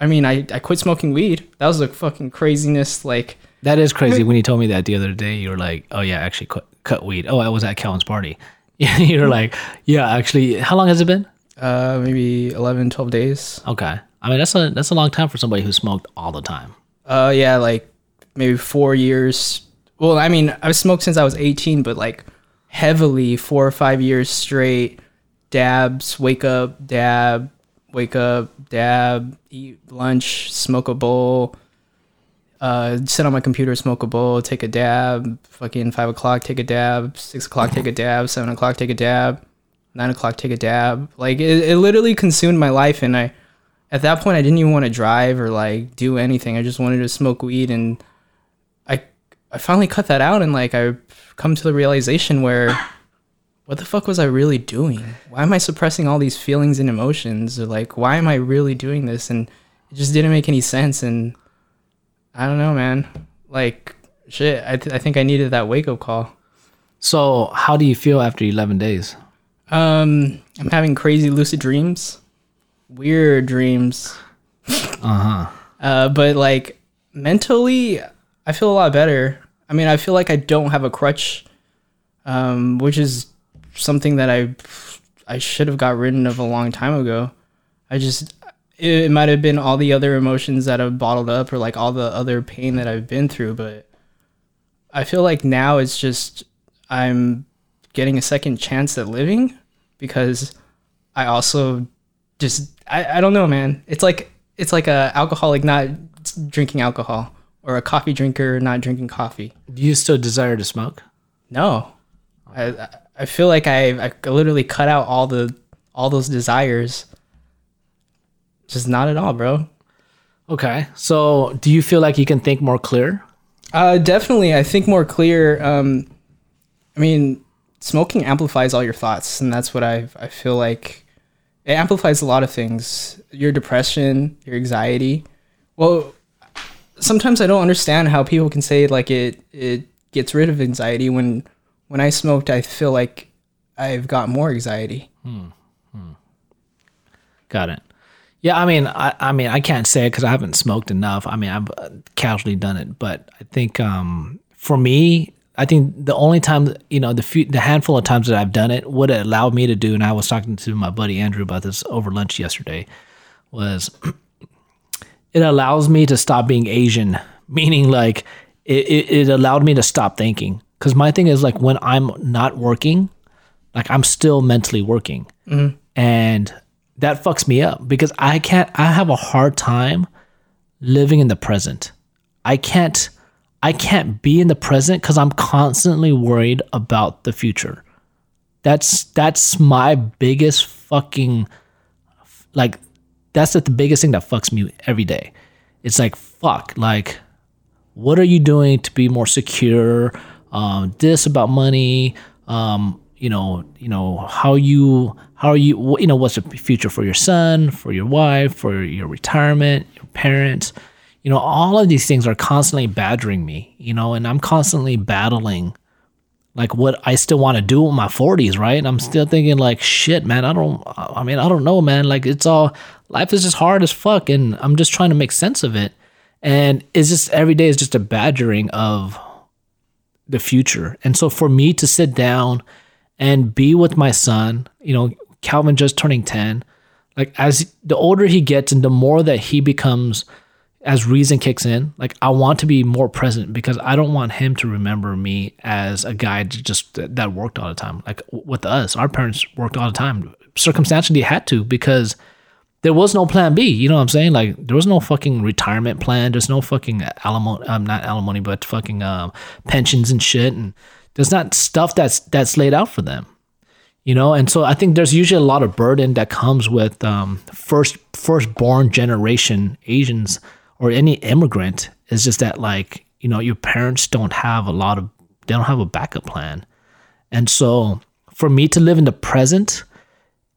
Speaker 2: i mean i, I quit smoking weed. That was a fucking craziness like
Speaker 1: that is crazy. When you told me that the other day you were like oh yeah actually cut, cut weed. Oh i was at calvin's party. You're like yeah actually how long has it been?
Speaker 2: Uh maybe 11 12 days.
Speaker 1: Okay. I mean that's a that's a long time for somebody who smoked all the time
Speaker 2: uh, yeah, like maybe four years. Well, I mean, I've smoked since I was 18, but like heavily four or five years straight. Dabs, wake up, dab, wake up, dab, eat lunch, smoke a bowl, uh, sit on my computer, smoke a bowl, take a dab, fucking five o'clock, take a dab, six o'clock, take a dab, seven o'clock, take a dab, nine o'clock, take a dab. Like it, it literally consumed my life, and I at that point I didn't even want to drive or like do anything. I just wanted to smoke weed and I I finally cut that out and like I come to the realization where what the fuck was I really doing? Why am I suppressing all these feelings and emotions? Or like why am I really doing this? And it just didn't make any sense and I don't know, man. Like shit, I th- I think I needed that wake up call.
Speaker 1: So, how do you feel after 11 days?
Speaker 2: Um, I'm having crazy lucid dreams weird dreams.
Speaker 1: Uh-huh.
Speaker 2: Uh, but like mentally, I feel a lot better. I mean, I feel like I don't have a crutch, um, which is something that I I should have got rid of a long time ago. I just it, it might have been all the other emotions that I've bottled up or like all the other pain that I've been through, but I feel like now it's just I'm getting a second chance at living because I also just I, I don't know, man. It's like it's like a alcoholic not drinking alcohol or a coffee drinker not drinking coffee.
Speaker 1: Do you still desire to smoke?
Speaker 2: No, I I feel like I I literally cut out all the all those desires. just not at all, bro.
Speaker 1: Okay. So, do you feel like you can think more clear?
Speaker 2: Uh, definitely, I think more clear. Um, I mean, smoking amplifies all your thoughts, and that's what I I feel like it amplifies a lot of things. Your depression, your anxiety. Well, sometimes I don't understand how people can say like it it gets rid of anxiety when when I smoked, I feel like I've got more anxiety.
Speaker 1: Got it. Yeah, I mean, I, I mean, I can't say it because I haven't smoked enough. I mean, I've uh, casually done it, but I think um, for me, I think the only time, you know, the few, the handful of times that I've done it, what it allowed me to do, and I was talking to my buddy Andrew about this over lunch yesterday, was it allows me to stop being Asian, meaning like it, it, it allowed me to stop thinking. Because my thing is like when I'm not working, like I'm still mentally working, mm-hmm. and that fucks me up because I can't. I have a hard time living in the present. I can't. I can't be in the present because I'm constantly worried about the future. That's that's my biggest fucking like that's the biggest thing that fucks me every day. It's like fuck, like what are you doing to be more secure? Um, this about money. Um, you know, you know how you how are you you know what's the future for your son, for your wife, for your retirement, your parents. You know, all of these things are constantly badgering me. You know, and I'm constantly battling like what I still want to do in my 40s, right? And I'm still thinking like shit, man, I don't I mean, I don't know, man. Like it's all life is just hard as fuck and I'm just trying to make sense of it. And it's just every day is just a badgering of the future. And so for me to sit down and be with my son, you know, Calvin just turning 10, like as the older he gets and the more that he becomes as reason kicks in, like I want to be more present because I don't want him to remember me as a guy just that worked all the time. Like with us, our parents worked all the time. Circumstantially had to because there was no plan B. You know what I'm saying? Like there was no fucking retirement plan. There's no fucking alimony. Um, not alimony, but fucking um, pensions and shit. And there's not stuff that's that's laid out for them. You know, and so I think there's usually a lot of burden that comes with um, first firstborn generation Asians or any immigrant. Is just that like you know your parents don't have a lot of they don't have a backup plan, and so for me to live in the present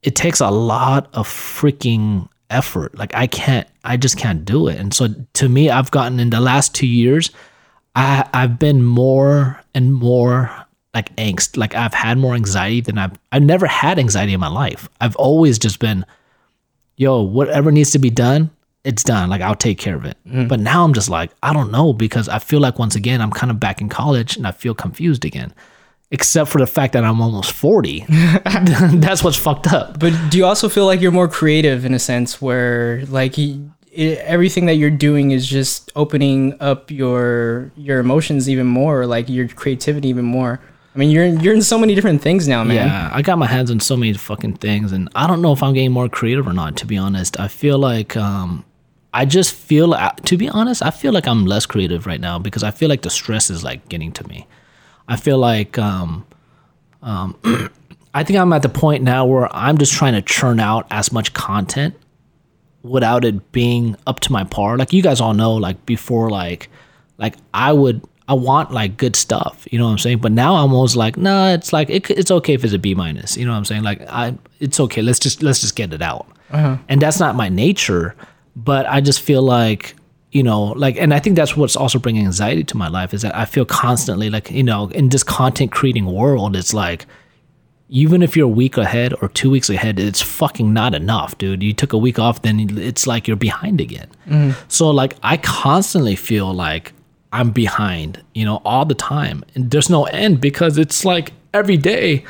Speaker 1: it takes a lot of freaking effort. Like I can't, I just can't do it. And so to me, I've gotten in the last two years, I I've been more and more like angst. Like I've had more anxiety than I've I've never had anxiety in my life. I've always just been, yo, whatever needs to be done, it's done. Like I'll take care of it. But now I'm just like, I don't know because I feel like once again I'm kind of back in college and I feel confused again. Except for the fact that I'm almost 40. That's what's fucked up.
Speaker 2: But do you also feel like you're more creative in a sense where like y- i everything that you're doing is just opening up your your emotions even more, like your creativity even more? I mean, you're you're in so many different things now, man.
Speaker 1: Yeah, I got my hands on so many fucking things, and I don't know if I'm getting more creative or not. To be honest, I feel like um, I just feel. To be honest, I feel like I'm less creative right now because I feel like the stress is like getting to me. I feel like um, um, I think I'm at the point now where I'm just trying to churn out as much content without it being up to my par. Like you guys all know, like before, like like I would I want like good stuff. You know what I'm saying? But now I'm almost like, nah, it's like it, it's okay if it's a B minus. You know what I'm saying? Like I, it's okay. Let's just let's just get it out. And that's not my nature. But I just feel like you know, like, and I think that's what's also bringing anxiety to my life is that I feel constantly like you know in this content creating world, it's like even if you're a week ahead or two weeks ahead, it's fucking not enough, dude. You took a week off, then it's like you're behind again. Mm-hmm. So like I constantly feel like I'm behind, you know, all the time. And there's no end because it's like every day.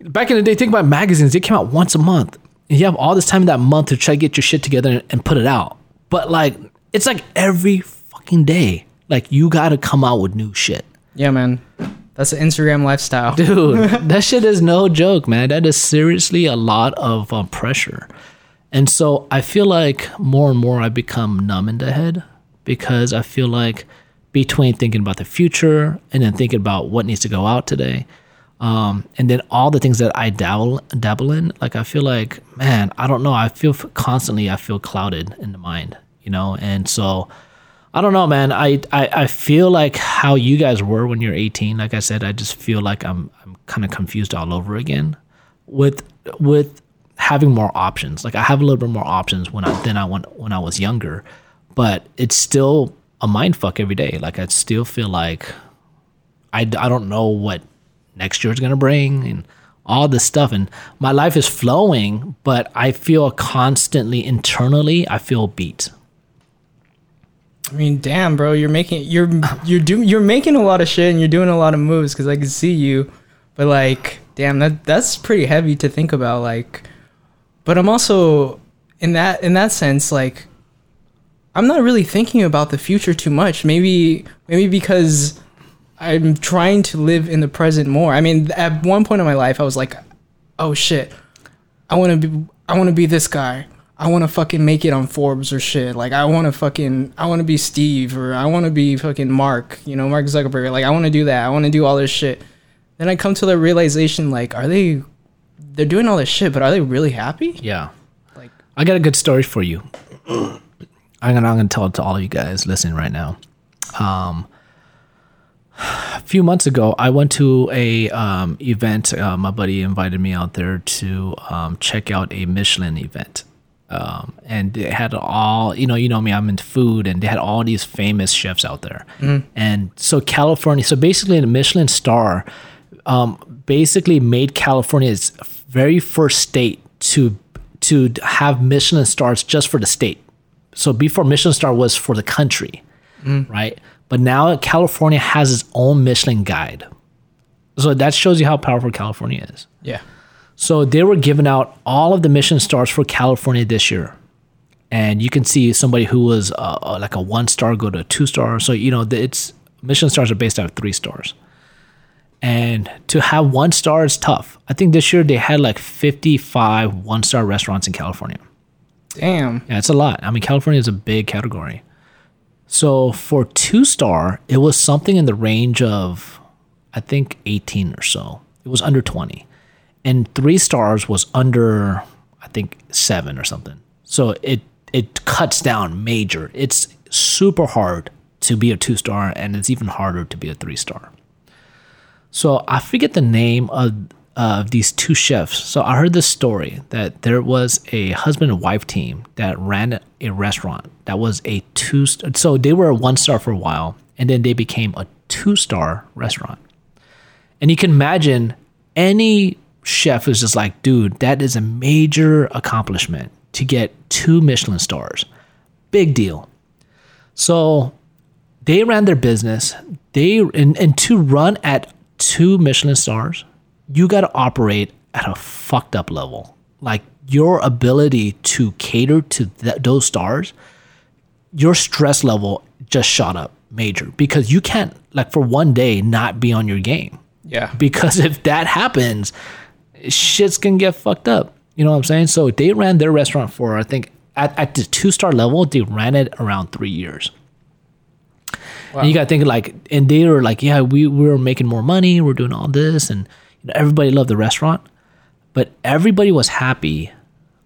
Speaker 1: Back in the day, think about magazines, they came out once a month. You have all this time in that month to try to get your shit together and, and put it out. But like it's like every fucking day. Like you gotta come out with new shit.
Speaker 2: Yeah, man. That's the Instagram lifestyle.
Speaker 1: dude that shit is no joke man that is seriously a lot of uh, pressure and so i feel like more and more i become numb in the head because i feel like between thinking about the future and then thinking about what needs to go out today Um, and then all the things that I dabble dabble in, like I feel like, man, I don't know. I feel constantly, I feel clouded in the mind, you know. And so, I don't know, man. I, I I feel like how you guys were when you're 18. Like I said, I just feel like I'm I'm kind of confused all over again, with with having more options. Like I have a little bit more options when I than I when when I was younger, but it's still a mind fuck every day. Like I still feel like I, I don't know what next year is gonna bring and all this stuff. And my life is flowing, but I feel constantly internally I feel beat.
Speaker 2: I mean, damn, bro, you're making you're you're doing you're making a lot of shit and you're doing a lot of moves because I can see you, but like, damn, that that's pretty heavy to think about. Like, but I'm also in that in that sense like, I'm not really thinking about the future too much. Maybe maybe because I'm trying to live in the present more. I mean, at one point in my life, I was like, oh shit, I want to be I want to be this guy. I want to fucking make it on Forbes or shit. Like I want to fucking I want to be Steve or I want to be fucking Mark, you know, Mark Zuckerberg. Like I want to do that. I want to do all this shit. Then I come to the realization like are they they're doing all this shit, but are they really happy?
Speaker 1: Yeah.
Speaker 2: Like
Speaker 1: I got a good story for you. I'm gonna I'm gonna tell it to all of you guys listening right now. Um, a few months ago, I went to a um, event. Uh, my buddy invited me out there to um, check out a Michelin event, um, and they had all you know. You know me, I'm into food, and they had all these famous chefs out there. And so California, so basically, the Michelin star um, basically made California its very first state to to have Michelin stars just for the state. So before Michelin star was for the country, right? But now California has its own Michelin guide. So that shows you how powerful California is.
Speaker 2: yeah.
Speaker 1: So they were giving out all of the Michelin stars for California this year. And you can see somebody who was uh, uh, like a one star go to a two star. So, you know, it's Michelin stars are based out of three stars. And to have one star is tough. I think this year they had like 55 one star restaurants in California.
Speaker 2: Damn.
Speaker 1: Yeah, it's a lot. I mean, California is a big category. So for two star, it was something in the range of, I think, 18 or so. It was under 20. And three stars was under, I think, seven or something. So it it cuts down major. It's super hard to be a two star, and it's even harder to be a three star. So I forget the name of of these two chefs. So I heard this story that there was a husband and wife team that ran a restaurant that was a two. So they were a one star for a while, and then they became a two star restaurant. And you can imagine any chef is just like, dude, that is a major accomplishment to get two Michelin stars. Big deal. So they ran their business. They and, and to run at two Michelin stars, you got to operate at a fucked up level. Like your ability to cater to th- those stars, your stress level just shot up major because you can't like for one day not be on your game
Speaker 2: Yeah.
Speaker 1: because if that happens, shit's gonna get fucked up. You know what I'm saying? So they ran their restaurant for I think at, at the two star level, they ran it around three years. And you got to think like, and they were like, yeah, we, we were making more money, we're doing all this, and everybody loved the restaurant, but everybody was happy,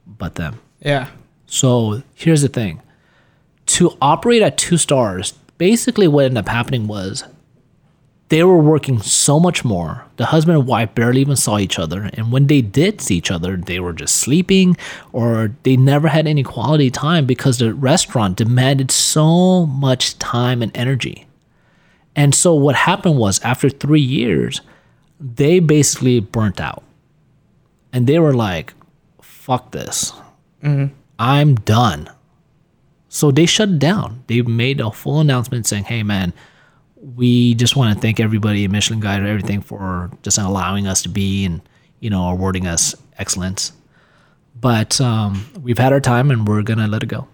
Speaker 1: but them.
Speaker 2: Yeah.
Speaker 1: So here's the thing: to operate at two stars, basically what ended up happening was they were working so much more. The husband and wife barely even saw each other, and when they did see each other, they were just sleeping or they never had any quality time because the restaurant demanded so much time and energy. And so what happened was after 3 years, they basically burnt out. And they were like, fuck this. I'm done. So they shut down. They made a full announcement saying, hey, man, we just want to thank everybody at Michelin Guide and everything for just allowing us to be and, you know, awarding us excellence. But um, we've had our time and we're going to let it go.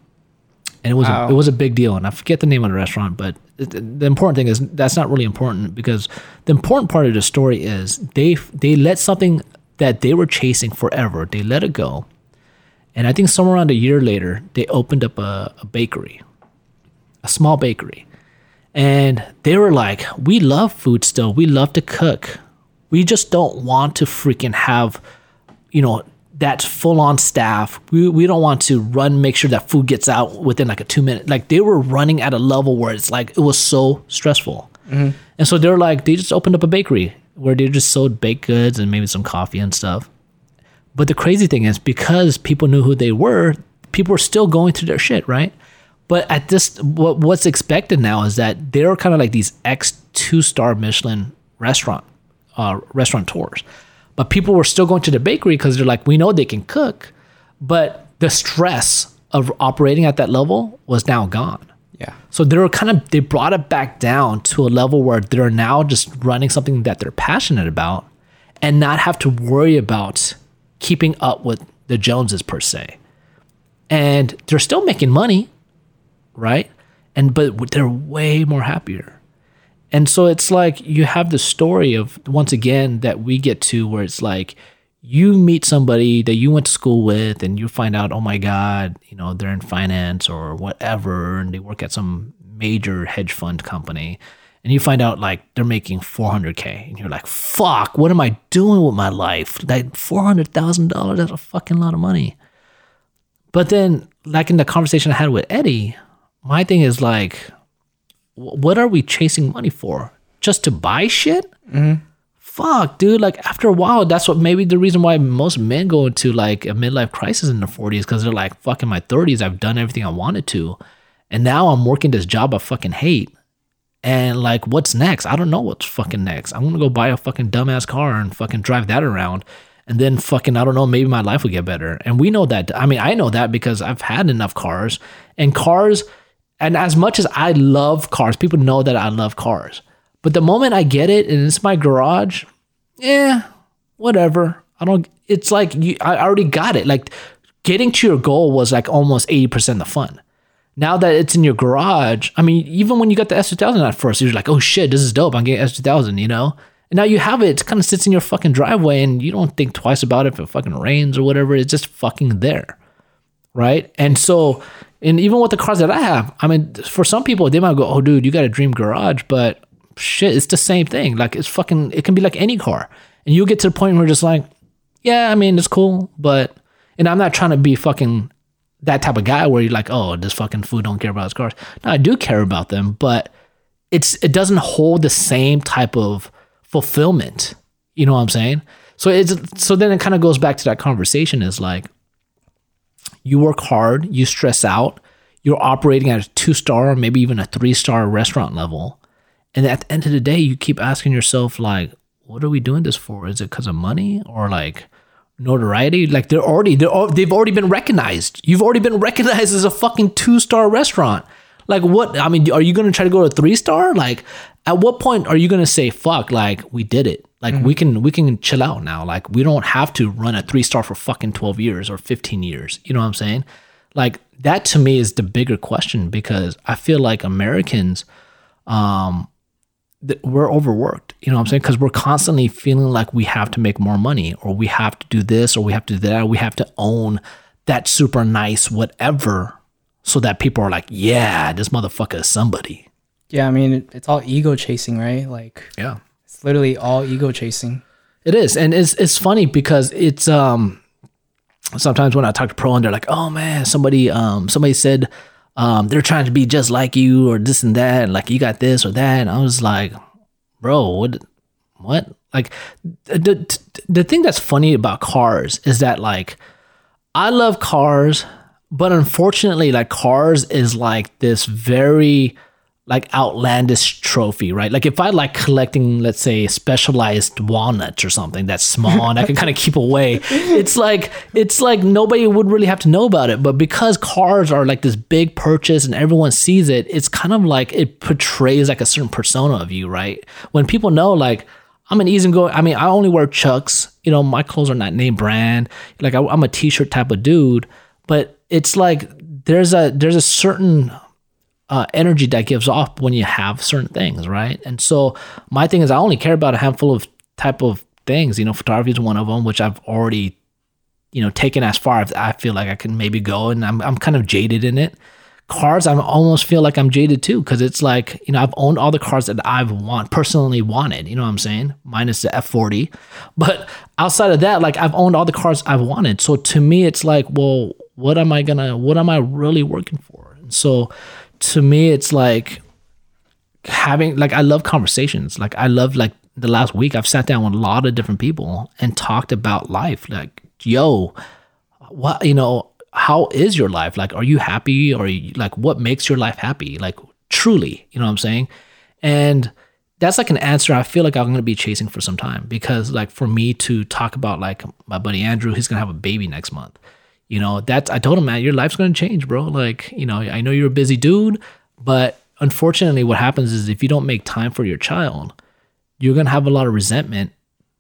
Speaker 1: And it was,
Speaker 2: Wow.
Speaker 1: a, it was a big deal. And I forget the name of the restaurant, but the important thing is that's not really important because the important part of the story is they, they let something that they were chasing forever, they let it go. And I think somewhere around a year later, they opened up a, a bakery, a small bakery. And they were like, we love food still. We love to cook. We just don't want to freaking have, you know, that full on staff. We, we don't want to run, make sure that food gets out within like a two minute. Like they were running at a level where it's like it was so stressful. And so they're like, they just opened up a bakery where they just sold baked goods and maybe some coffee and stuff. But the crazy thing is, because people knew who they were, people were still going through their shit, right? But at this, what what's expected now is that they're kind of like these ex two star Michelin restaurant uh, restaurateurs. But people were still going to the bakery because they're like, we know they can cook, but the stress of operating at that level was now gone.
Speaker 2: Yeah.
Speaker 1: So they were kind of they brought it back down to a level where they're now just running something that they're passionate about and not have to worry about keeping up with the Joneses per se. And they're still making money, right? And but they're way more happier. And so it's like you have the story of once again that we get to where it's like you meet somebody that you went to school with and you find out, oh my God, you know, they're in finance or whatever, and they work at some major hedge fund company. And you find out like they're making 400K. And you're like, fuck, what am I doing with my life? Like $400,000, that's a fucking lot of money. But then, like in the conversation I had with Eddie, my thing is like, what are we chasing money for? Just to buy shit? Mm-hmm. Fuck, dude. Like after a while, that's what maybe the reason why most men go into like a midlife crisis in their 40s because they're like, fuck, in my 30s, I've done everything I wanted to. And now I'm working this job I fucking hate. And like, what's next? I don't know what's fucking next. I'm gonna go buy a fucking dumbass car and fucking drive that around. And then fucking, I don't know, maybe my life will get better. And we know that. I mean, I know that because I've had enough cars and cars. And as much as I love cars, people know that I love cars. But the moment I get it and it's my garage, yeah, whatever. I don't, it's like you, I already got it. Like getting to your goal was like almost 80% of the fun now that it's in your garage, I mean, even when you got the S2000 at first, you're like, oh shit, this is dope. I'm getting S2000, you know? And now you have it, it kind of sits in your fucking driveway and you don't think twice about it if it fucking rains or whatever. It's just fucking there. Right. And so, and even with the cars that I have, I mean, for some people, they might go, oh, dude, you got a dream garage, but shit, it's the same thing. Like, it's fucking, it can be like any car. And you get to the point where just like, yeah, I mean, it's cool, but, and I'm not trying to be fucking that type of guy where you're like, oh, this fucking food don't care about his cars. No, I do care about them, but it's it doesn't hold the same type of fulfillment. You know what I'm saying? So it's so then it kind of goes back to that conversation is like you work hard, you stress out, you're operating at a two star or maybe even a three star restaurant level. And at the end of the day, you keep asking yourself, like, what are we doing this for? Is it because of money or like notoriety? Like they're already they're they've already been recognized. You've already been recognized as a fucking two star restaurant. Like what? I mean, are you gonna try to go to three star? Like at what point are you gonna say fuck? Like we did it. Like we can we can chill out now. Like we don't have to run a three star for fucking twelve years or fifteen years. You know what I'm saying? Like that to me is the bigger question because I feel like Americans um th- we're overworked. You know what I'm saying? Because we're constantly feeling like we have to make more money or we have to do this or we have to do that. We have to own that super nice whatever so that people are like, yeah, this motherfucker is somebody.
Speaker 2: Yeah, I mean, it's all ego chasing, right? Like,
Speaker 1: Yeah.
Speaker 2: Literally all ego chasing.
Speaker 1: It is. And it's it's funny because it's um sometimes when I talk to pro and they're like, oh man, somebody um somebody said um they're trying to be just like you or this and that, and like you got this or that. And I was like, bro, what what? Like the, the thing that's funny about cars is that like I love cars, but unfortunately, like cars is like this very like outlandish trophy, right? Like if I like collecting, let's say, specialized walnuts or something that's small and I can kind of keep away, it's like it's like nobody would really have to know about it. But because cars are like this big purchase and everyone sees it, it's kind of like it portrays like a certain persona of you, right? When people know like I'm an easygoing. I mean, I only wear Chucks. You know, my clothes are not name brand. Like I, I'm a t-shirt type of dude, but it's like there's a there's a certain uh, energy that gives off when you have certain things, right? And so my thing is, I only care about a handful of type of things. You know, photography is one of them, which I've already, you know, taken as far as I feel like I can maybe go, and I'm I'm kind of jaded in it cars, I almost feel like I'm jaded too because it's like you know I've owned all the cars that I've want personally wanted. You know what I'm saying? Minus the F40, but outside of that, like I've owned all the cars I've wanted. So to me, it's like, well, what am I gonna? What am I really working for? And so to me, it's like having like I love conversations. Like I love like the last week I've sat down with a lot of different people and talked about life. Like, yo, what you know, how is your life? Like, are you happy or you, like what makes your life happy? Like truly, you know what I'm saying? And that's like an answer I feel like I'm gonna be chasing for some time because like for me to talk about like my buddy Andrew, he's gonna have a baby next month. You know, that's I told him, man, your life's gonna change, bro. Like, you know, I know you're a busy dude, but unfortunately what happens is if you don't make time for your child, you're going to have a lot of resentment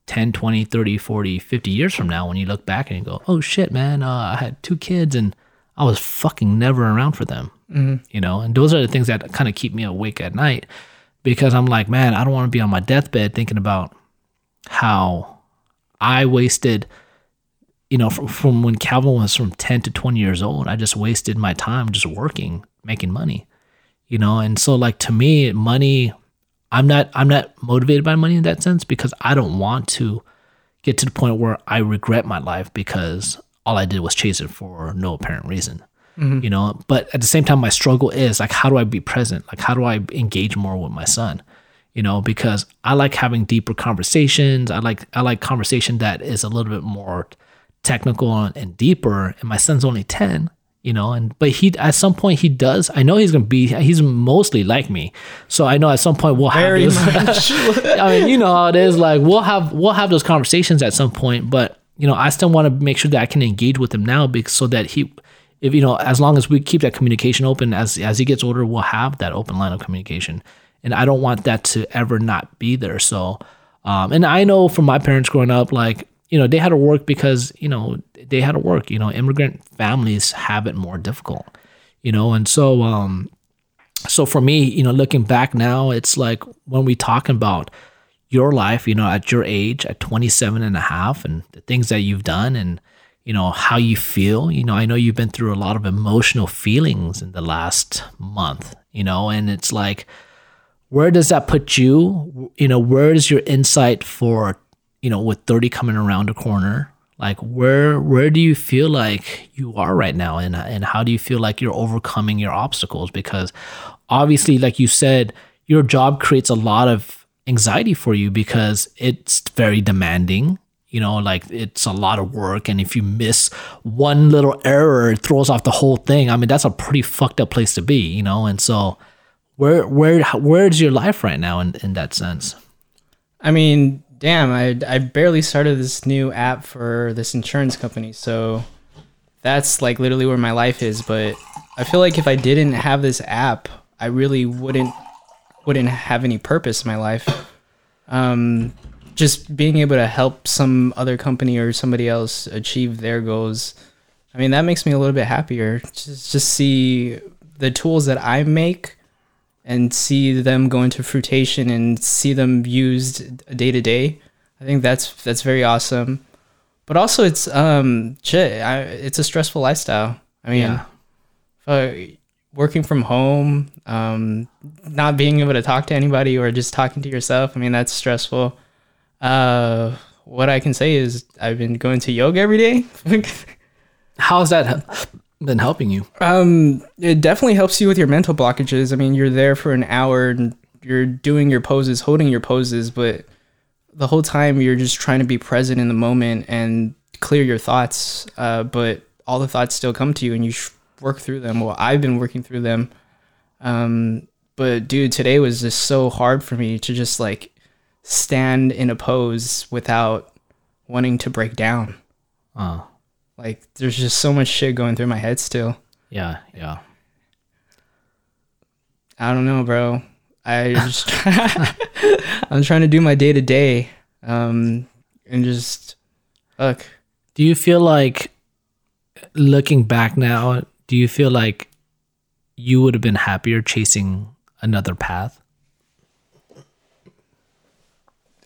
Speaker 1: 10, 20, 30, 40, 50 years from now when you look back and you go, oh shit, man, uh, I had two kids and I was fucking never around for them. Mm-hmm. You know, and those are the things that kind of keep me awake at night because I'm like, man, I don't want to be on my deathbed thinking about how I wasted, you know, from, from when Calvin was from 10 to 20 years old, I just wasted my time just working, making money, you know, and so like to me, money I'm not I'm not motivated by money in that sense because I don't want to get to the point where I regret my life because all I did was chase it for no apparent reason. Mm-hmm. You know, but at the same time my struggle is like how do I be present? Like how do I engage more with my son? You know, because I like having deeper conversations. I like I like conversation that is a little bit more technical and deeper and my son's only 10 you know and but he at some point he does i know he's gonna be he's mostly like me so i know at some point we'll Very have much. i mean you know how it is like we'll have we'll have those conversations at some point but you know i still want to make sure that i can engage with him now because so that he if you know as long as we keep that communication open as as he gets older we'll have that open line of communication and i don't want that to ever not be there so um and i know from my parents growing up like you know, they had to work because, you know, they had to work. You know, immigrant families have it more difficult, you know, and so, um, so for me, you know, looking back now, it's like when we talk about your life, you know, at your age, at 27 and a half, and the things that you've done and, you know, how you feel. You know, I know you've been through a lot of emotional feelings in the last month, you know, and it's like, where does that put you? You know, where is your insight for you know, with 30 coming around the corner, like where where do you feel like you are right now? And and how do you feel like you're overcoming your obstacles? Because obviously like you said your job creates a lot of anxiety for you because it's very demanding you know like it's a lot of work. And if you miss one little error it throws off the whole thing. I mean that's a pretty fucked up place to be you know? And so where where where's your life right now in, in that sense?
Speaker 2: I mean damn, I I barely started this new app for this insurance company, so that's like literally where my life is. But I feel like if I didn't have this app, I really wouldn't wouldn't have any purpose in my life. Um, just being able to help some other company or somebody else achieve their goals. I mean, that makes me a little bit happier. Just just see the tools that I make and see them go into fruition and see them used day to day. I think that's that's very awesome. But also, it's um, shit. I, it's a stressful lifestyle. I mean, yeah. uh, working from home, um, not being able to talk to anybody or just talking to yourself. I mean, that's stressful. Uh, what I can say is I've been going to yoga every day.
Speaker 1: How's that been helping you?
Speaker 2: Um, it definitely helps you with your mental blockages. I mean, you're there for an hour and you're doing your poses, holding your poses, but the whole time you're just trying to be present in the moment and clear your thoughts. Uh, but all the thoughts still come to you and you work through them. Well, I've been working through them. Um, but dude, today was just so hard for me to just like stand in a pose without wanting to break down. Oh. Like there's just so much shit going through my head still.
Speaker 1: Yeah, yeah.
Speaker 2: I don't know, bro. I just I'm trying to do my day to day, um, and just look.
Speaker 1: Do you feel like looking back now? Do you feel like you would have been happier chasing another path?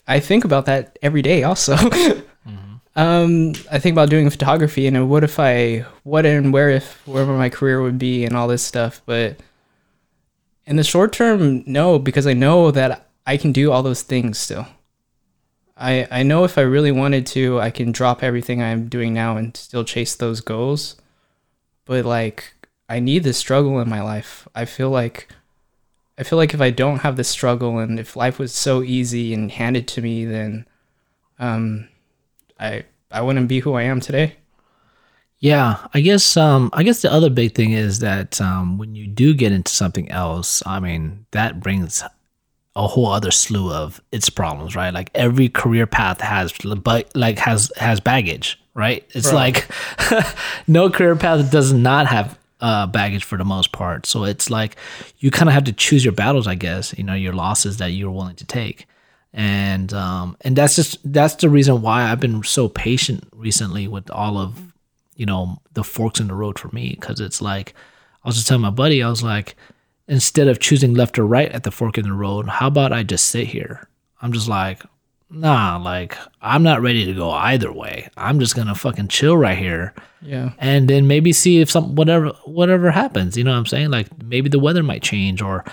Speaker 2: I think about that every day. Also. Um, I think about doing photography and what if I, what and where if wherever my career would be and all this stuff. But in the short term, no, because I know that I can do all those things still. I I know if I really wanted to, I can drop everything I'm doing now and still chase those goals. But like, I need this struggle in my life. I feel like. I feel like if I don't have this struggle and if life was so easy and handed to me, then um, I I wouldn't be who I am today.
Speaker 1: Yeah, I guess um I guess the other big thing is that um when you do get into something else, I mean, that brings a whole other slew of its problems, right? Like every career path has but like has has baggage, right? It's
Speaker 2: Bro.
Speaker 1: like no career path does not have uh, baggage for the most part. So it's like you kind of have to choose your battles, I guess. You know, your losses that you're willing to take, and um, and that's just that's the reason why I've been so patient recently with all of you know the forks in the road for me because it's like I was just telling my buddy I was like instead of choosing left or right at the fork in the road, how about I just sit here? I'm just like, nah, like I'm not ready to go either way. I'm just gonna fucking chill right here
Speaker 2: Yeah.
Speaker 1: and then maybe see if some whatever whatever happens. You know what I'm saying? Like maybe the weather might change or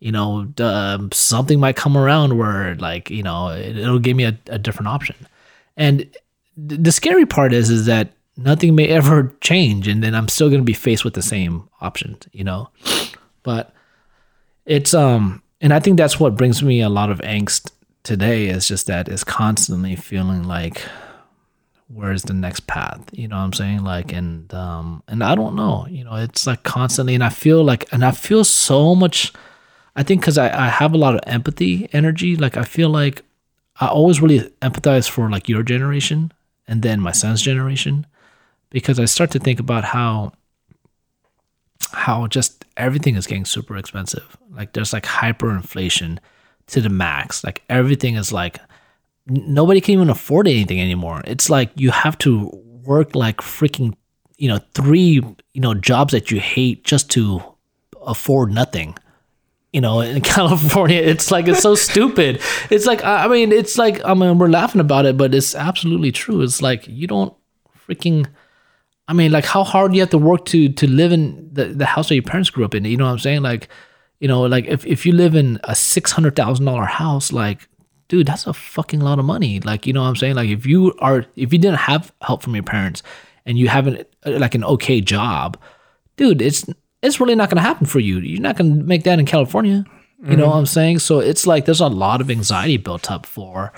Speaker 1: you know um, something might come around where like you know it, it'll give me a, a different option. And th- the scary part is is that nothing may ever change, and then I'm still gonna be faced with the same options. You know, but it's um and i think that's what brings me a lot of angst today is just that is constantly feeling like where's the next path you know what i'm saying like and um and i don't know you know it's like constantly and i feel like and i feel so much i think because I, I have a lot of empathy energy like i feel like i always really empathize for like your generation and then my son's generation because i start to think about how how just everything is getting super expensive. Like there's like hyperinflation to the max. Like everything is like nobody can even afford anything anymore. It's like you have to work like freaking, you know, three, you know, jobs that you hate just to afford nothing. You know, in California, it's like it's so stupid. It's like I mean, it's like I mean, we're laughing about it, but it's absolutely true. It's like you don't freaking I mean, like how hard you have to work to to live in the, the house that your parents grew up in. You know what I'm saying? Like, you know, like if, if you live in a six hundred thousand dollar house, like, dude, that's a fucking lot of money. Like, you know what I'm saying? Like if you are if you didn't have help from your parents and you have an uh, like an okay job, dude, it's it's really not gonna happen for you. You're not gonna make that in California. You know what I'm saying? So it's like there's a lot of anxiety built up for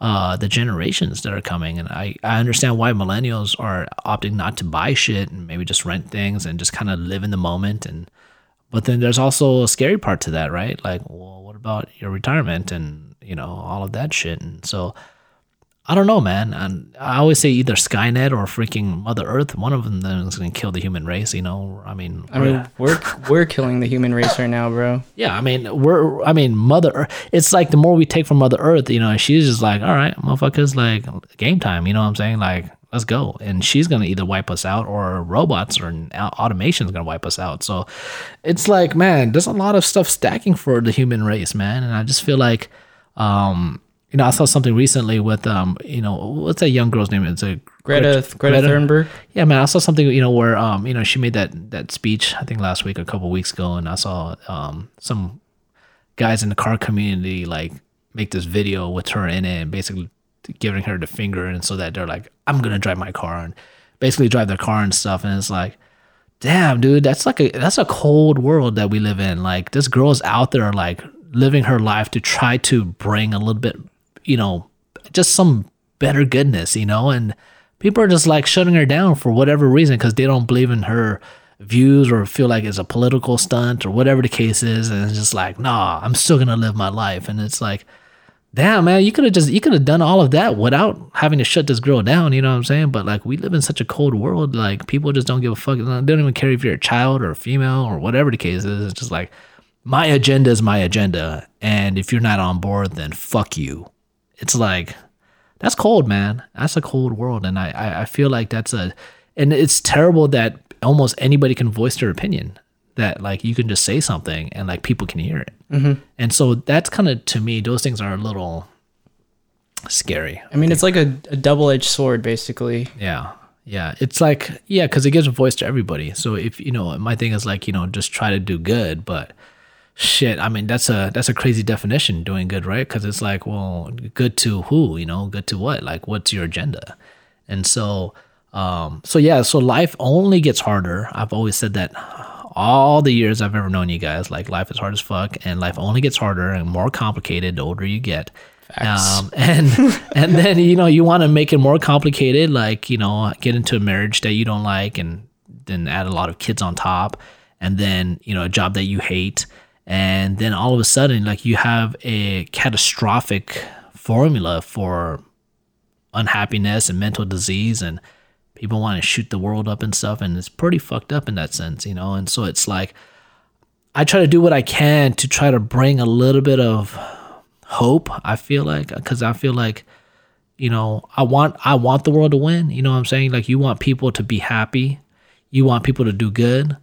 Speaker 1: uh, the generations that are coming. And I, I understand why millennials are opting not to buy shit and maybe just rent things and just kind of live in the moment. And but then there's also a scary part to that, right? Like, well, what about your retirement and you know all of that shit? And so I don't know, man. And I always say either Skynet or freaking Mother Earth. One of them is going to kill the human race. You know, I mean,
Speaker 2: I mean, we're we're killing the human race right now, bro.
Speaker 1: yeah, I mean, we're, I mean, Mother Earth, it's like the more we take from Mother Earth, you know, she's just like, all right, motherfuckers, like, game time, you know what I'm saying? Like, let's go. And she's going to either wipe us out or robots or automation is going to wipe us out. So it's like, man, there's a lot of stuff stacking for the human race, man. And I just feel like, um, you know, I saw something recently with, um, you know, what's that young girl's name? It's a
Speaker 2: Greta Greta, Thunberg.
Speaker 1: yeah, man, I saw something, you know, where um, you know, she made that that speech I think last week, or a couple weeks ago, and I saw um some guys in the car community like make this video with her in it, and basically giving her the finger, and so that they're like, I'm gonna drive my car, and basically drive their car and stuff, and it's like, damn, dude, that's like a that's a cold world that we live in. Like this girl is out there like living her life to try to bring a little bit, you know, just some better goodness, you know, and people are just like shutting her down for whatever reason because they don't believe in her views or feel like it's a political stunt or whatever the case is. And it's just like nah i'm still gonna live my life. And it's like damn man you could have just you could have done all of that without having to shut this girl down you know what i'm saying? But like we live in such a cold world. Like people just don't give a fuck. They don't even care if you're a child or a female or whatever the case is. It's just like my agenda is my agenda. And if you're not on board then fuck you it's like that's cold, man. That's a cold world, and I, I, I feel like that's a, and it's terrible that almost anybody can voice their opinion. That like you can just say something and like people can hear it, mm-hmm. and so that's kind of to me those things are a little, scary.
Speaker 2: I mean, it's like a, a double edged sword, basically.
Speaker 1: Yeah. Yeah. It's like, yeah, because it gives a voice to everybody. So if, you know, my thing is like, you know, just try to do good. But shit, I mean, that's a, that's a crazy definition doing good, right? Because it's like, well, good to who, you know, good to what? Like, what's your agenda? And so, um, so yeah, so life only gets harder. I've always said that all the years I've ever known you guys, like life is hard as fuck and life only gets harder and more complicated the older you get. Um, and and then you know you want to make it more complicated, like you know get into a marriage that you don't like, and then add a lot of kids on top, and then you know a job that you hate, and then all of a sudden like you have a catastrophic formula for unhappiness and mental disease and people want to shoot the world up and stuff and it's pretty fucked up in that sense you know? And so it's like i try to do what i can to try to bring a little bit of hope i feel like because i feel like you know i want i want the world to win you know what i'm saying? Like you want people to be happy. You want people to do good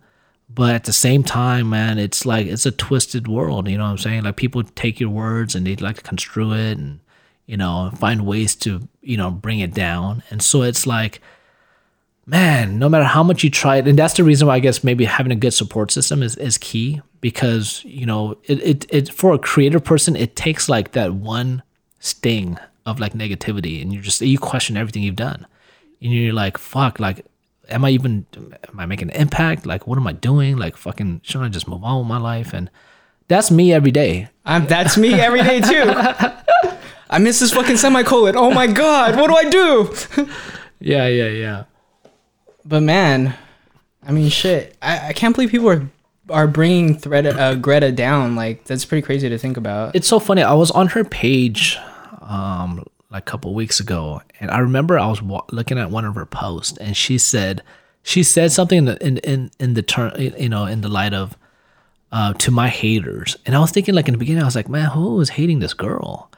Speaker 1: but at the same time man it's like it's a twisted world you know what i'm saying like people take your words and they like to construe it and you know find ways to you know bring it down and so it's like man, no matter how much you try it, and that's the reason why I guess maybe having a good support system is, is key because, you know, it, it, it for a creative person, it takes like that one sting of like negativity and you just, you question everything you've done. And you're like, fuck, like, am I even, am I making an impact? Like, what am I doing? Like, fucking, shouldn't I just move on with my life? And that's me every day.
Speaker 2: Um, that's me every day too. I miss this fucking semicolon. Oh my God, what do I do?
Speaker 1: yeah, yeah, yeah.
Speaker 2: But man, I mean, shit. I, I can't believe people are are bringing Greta, uh, Greta down. Like that's pretty crazy to think about.
Speaker 1: It's so funny. I was on her page, um, like a couple weeks ago, and I remember I was wa- looking at one of her posts, and she said she said something in the, in in, in the turn, you know, in the light of uh, to my haters, and I was thinking like in the beginning, I was like, man, who is hating this girl?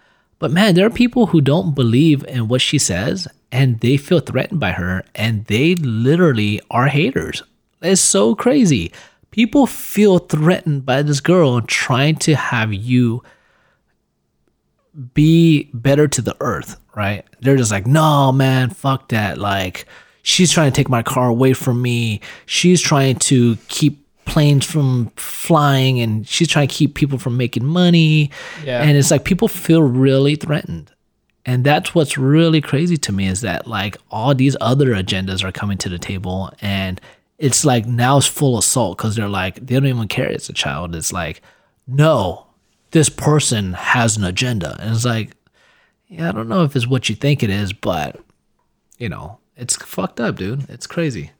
Speaker 1: But man, there are people who don't believe in what she says and they feel threatened by her and they literally are haters. It's so crazy. People feel threatened by this girl trying to have you be better to the earth, right? They're just like, no, man, fuck that. Like, she's trying to take my car away from me. She's trying to keep planes from flying and she's trying to keep people from making money. Yeah. And it's like people feel really threatened. And that's what's really crazy to me is that like all these other agendas are coming to the table and it's like now it's full assault because they're like they don't even care it's a child. It's like, no, this person has an agenda. And it's like, yeah, I don't know if it's what you think it is, but you know, it's fucked up, dude. It's crazy.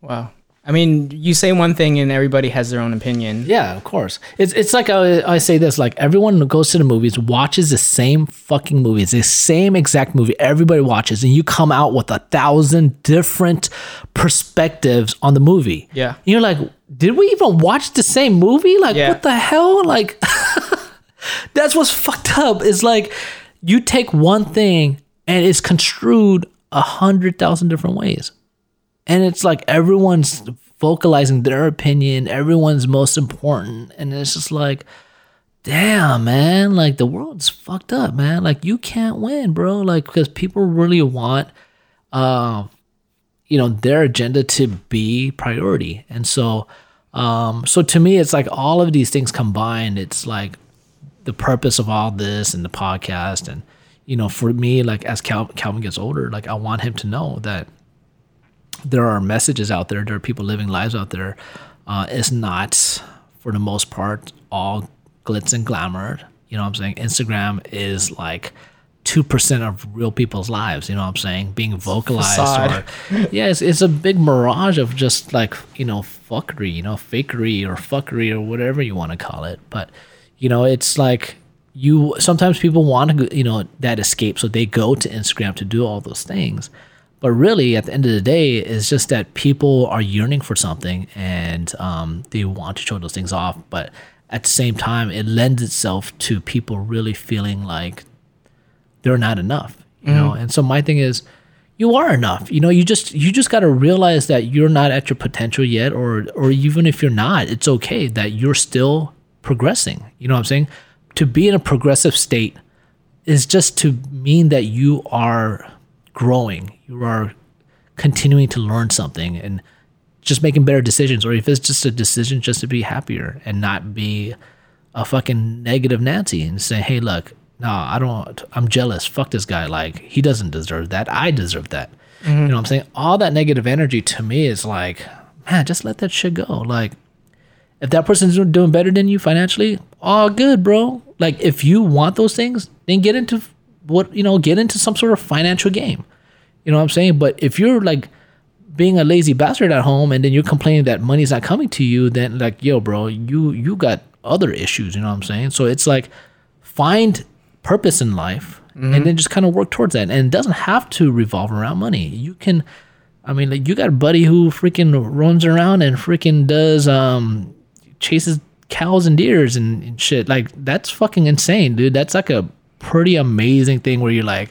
Speaker 2: Wow. I mean, you say one thing and everybody has their own opinion.
Speaker 1: Yeah, of course. It's it's like I, I say this like everyone who goes to the movies watches the same fucking movies, the same exact movie everybody watches, and you come out with a thousand different perspectives on the movie.
Speaker 2: Yeah, and
Speaker 1: you're like, did we even watch the same movie? Like, yeah. what the hell? Like, that's what's fucked up. Is like you take one thing and it's construed a hundred thousand different ways and it's like everyone's vocalizing their opinion everyone's most important. And it's just like damn man like the world's fucked up man. Like you can't win bro. Like because people really want uh you know their agenda to be priority. And so um so to me it's like all of these things combined it's like the purpose of all this and the podcast. And you know for me like as Cal- calvin gets older like i want him to know that there are messages out there. There are people living lives out there. Uh, it's not, for the most part, all glitz and glamour. You know what I'm saying? Instagram is like two percent of real people's lives. You know what I'm saying? Being vocalized Facade. or yeah, it's, it's a big mirage of just like you know fuckery, you know fakery or fuckery or whatever you want to call it. But you know, it's like you sometimes people want to you know that escape, so they go to Instagram to do all those things. But really, at the end of the day, it's just that people are yearning for something and um, they want to show those things off. But at the same time, it lends itself to people really feeling like they're not enough, you mm. know. And so my thing is, you are enough. You know, you just you just got to realize that you're not at your potential yet, or or even if you're not, it's okay that you're still progressing. You know what I'm saying? To be in a progressive state is just to mean that you are growing, you are continuing to learn something and just making better decisions, or if it's just a decision just to be happier and not be a fucking negative Nancy and say, hey, look, no, I don't, I'm jealous. Fuck this guy. Like, he doesn't deserve that. I deserve that. You mm-hmm. know what I'm saying? All that negative energy to me is like, man, just let that shit go. Like, if that person's doing- doing better than you financially, all good, bro. Like, if you want those things, then get into what, you know, get into some sort of financial game. You know what I'm saying? But if you're like being a lazy bastard at home and then you're complaining that money's not coming to you, then like, yo, bro, you you got other issues, you know what I'm saying? So it's like find purpose in life and then just kind of work towards that. And it doesn't have to revolve around money. You can I mean, like you got a buddy who freaking runs around and freaking does um chases cows and deers and, and shit. Like that's fucking insane, dude. That's like a pretty amazing thing where you're like,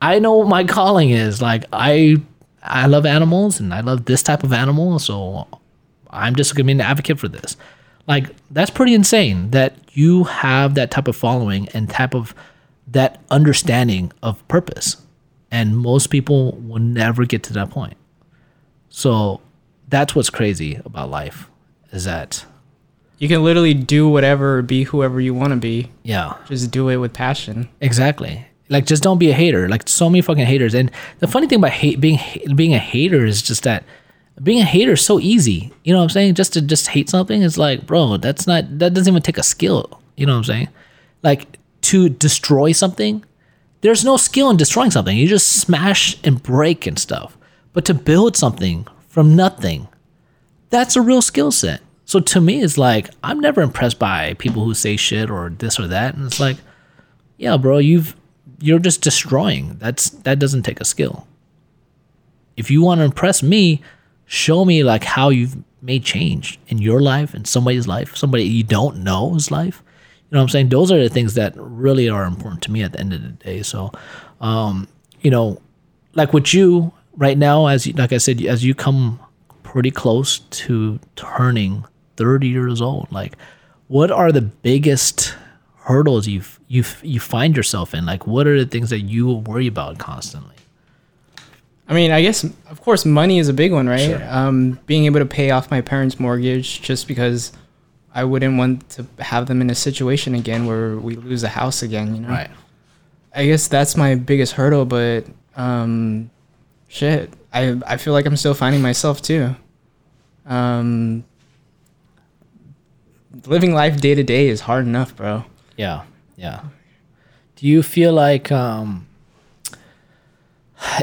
Speaker 1: I know what my calling is. Like I I love animals and I love this type of animal, so I'm just gonna be an advocate for this. Like that's pretty insane that you have that type of following and type of that understanding of purpose. And most people will never get to that point. So that's what's crazy about life is that
Speaker 2: You can literally do whatever, be whoever you want to be.
Speaker 1: yeah,
Speaker 2: Just do it with passion.
Speaker 1: Exactly. Like, just don't be a hater. Like, so many fucking haters. And the funny thing about hate, being being a hater is just that being a hater is so easy. You know what I'm saying? Just to just hate something is like, bro, that's not that doesn't even take a skill. You know what I'm saying? Like to destroy something, there's no skill in destroying something. You just smash and break and stuff. But to build something from nothing, that's a real skill set. So to me, it's like I'm never impressed by people who say shit or this or that, and it's like, yeah, bro, you've you're just destroying. That's that doesn't take a skill. If you want to impress me, show me like how you've made change in your life, in somebody's life, somebody you don't know's life. You know what I'm saying? Those are the things that really are important to me at the end of the day. So, um, you know, like with you right now, as you, like I said, as you come pretty close to turning 30 years old, like what are the biggest hurdles you you you find yourself in? Like, what are the things that you worry about constantly?
Speaker 2: I mean, I guess of course money is a big one, right?
Speaker 1: Sure.
Speaker 2: Um, being able to pay off my parents' mortgage just because I wouldn't want to have them in a situation again where we lose a house again. You know, Right. I guess that's my biggest hurdle. But um, shit, I I feel like I'm still finding myself too. Um, living life day to day is hard enough, bro.
Speaker 1: Yeah, yeah. Do you feel like um,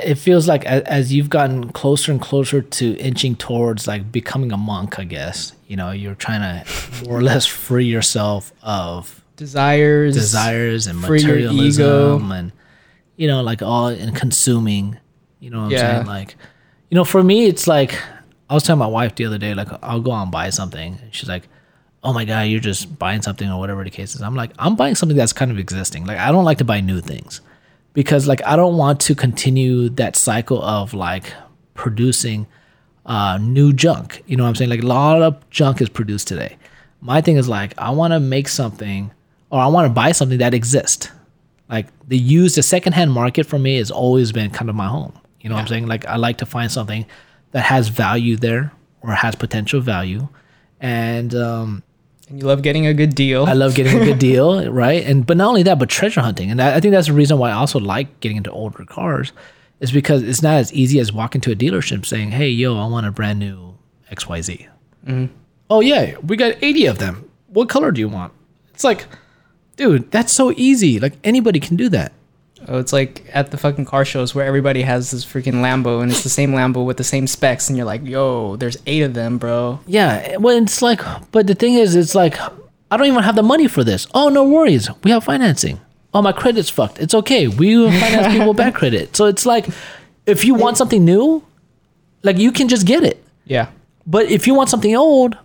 Speaker 1: it feels like as, as you've gotten closer and closer to inching towards like becoming a monk? I guess you know you're trying to more or less free yourself of
Speaker 2: Desires,
Speaker 1: desires and materialism
Speaker 2: ego.
Speaker 1: and you know like all and consuming. You know what I'm
Speaker 2: Yeah.
Speaker 1: saying? Like, you know, for me, it's like I was telling my wife the other day, like I'll go out and buy something, and she's like, "Oh my god, you're just buying something or whatever the case is." I'm like, I'm buying something that's kind of existing. Like, I don't like to buy new things because like I don't want to continue that cycle of like producing uh, new junk. You know what I'm saying? Like a lot of junk is produced today. My thing is like I want to make something or I want to buy something that exists. Like the used, the secondhand market for me has always been kind of my home. You know what I'm saying? Like I like to find something that has value there or has potential value, and um,
Speaker 2: and you love getting a good deal.
Speaker 1: I love getting a good deal, right? And but not only that, but treasure hunting. And I, I think that's the reason why I also like getting into older cars, is because it's not as easy as walking to a dealership saying, "Hey, yo, I want a brand new X Y Z." Mm-hmm. Oh yeah, we got eighty of them. What color do you want? It's like, dude, that's so easy. Like anybody can do that.
Speaker 2: Oh, it's like at the fucking car shows where everybody has this freaking Lambo and it's the same Lambo with the same specs, and you're like, yo, there's eight of them, bro.
Speaker 1: Yeah, well, it's like, but the thing is, it's like, I don't even have the money for this. Oh, no worries. We have financing. Oh, my credit's fucked. It's okay. We finance people back credit. So it's like, if you want something new, like you can just get it.
Speaker 2: Yeah.
Speaker 1: But if you want something old,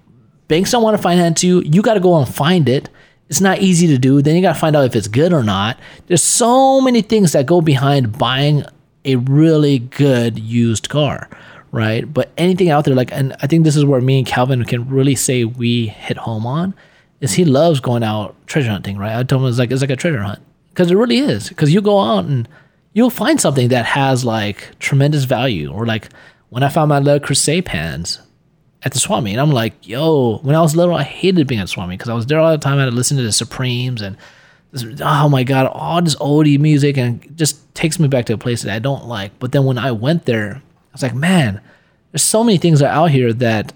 Speaker 1: banks don't want to finance you. You got to go and find it. It's not easy to do. Then you got to find out if it's good or not. There's so many things that go behind buying a really good used car, right? But anything out there, like, and I think this is where me and Calvin can really say we hit home on, is he loves going out treasure hunting, right? I told him it's like it's like a treasure hunt because it really is. Because you go out and you'll find something that has like tremendous value, or like when I found my Le Creuset pans at the swap meet. And I'm like, yo, when I was little, I hated being at swap meet because I was there all the time. I had to listen to the Supremes and this, oh my god, all this oldie music and it just takes me back to a place that I don't like. But then when I went there, I was like, man, there's so many things out here that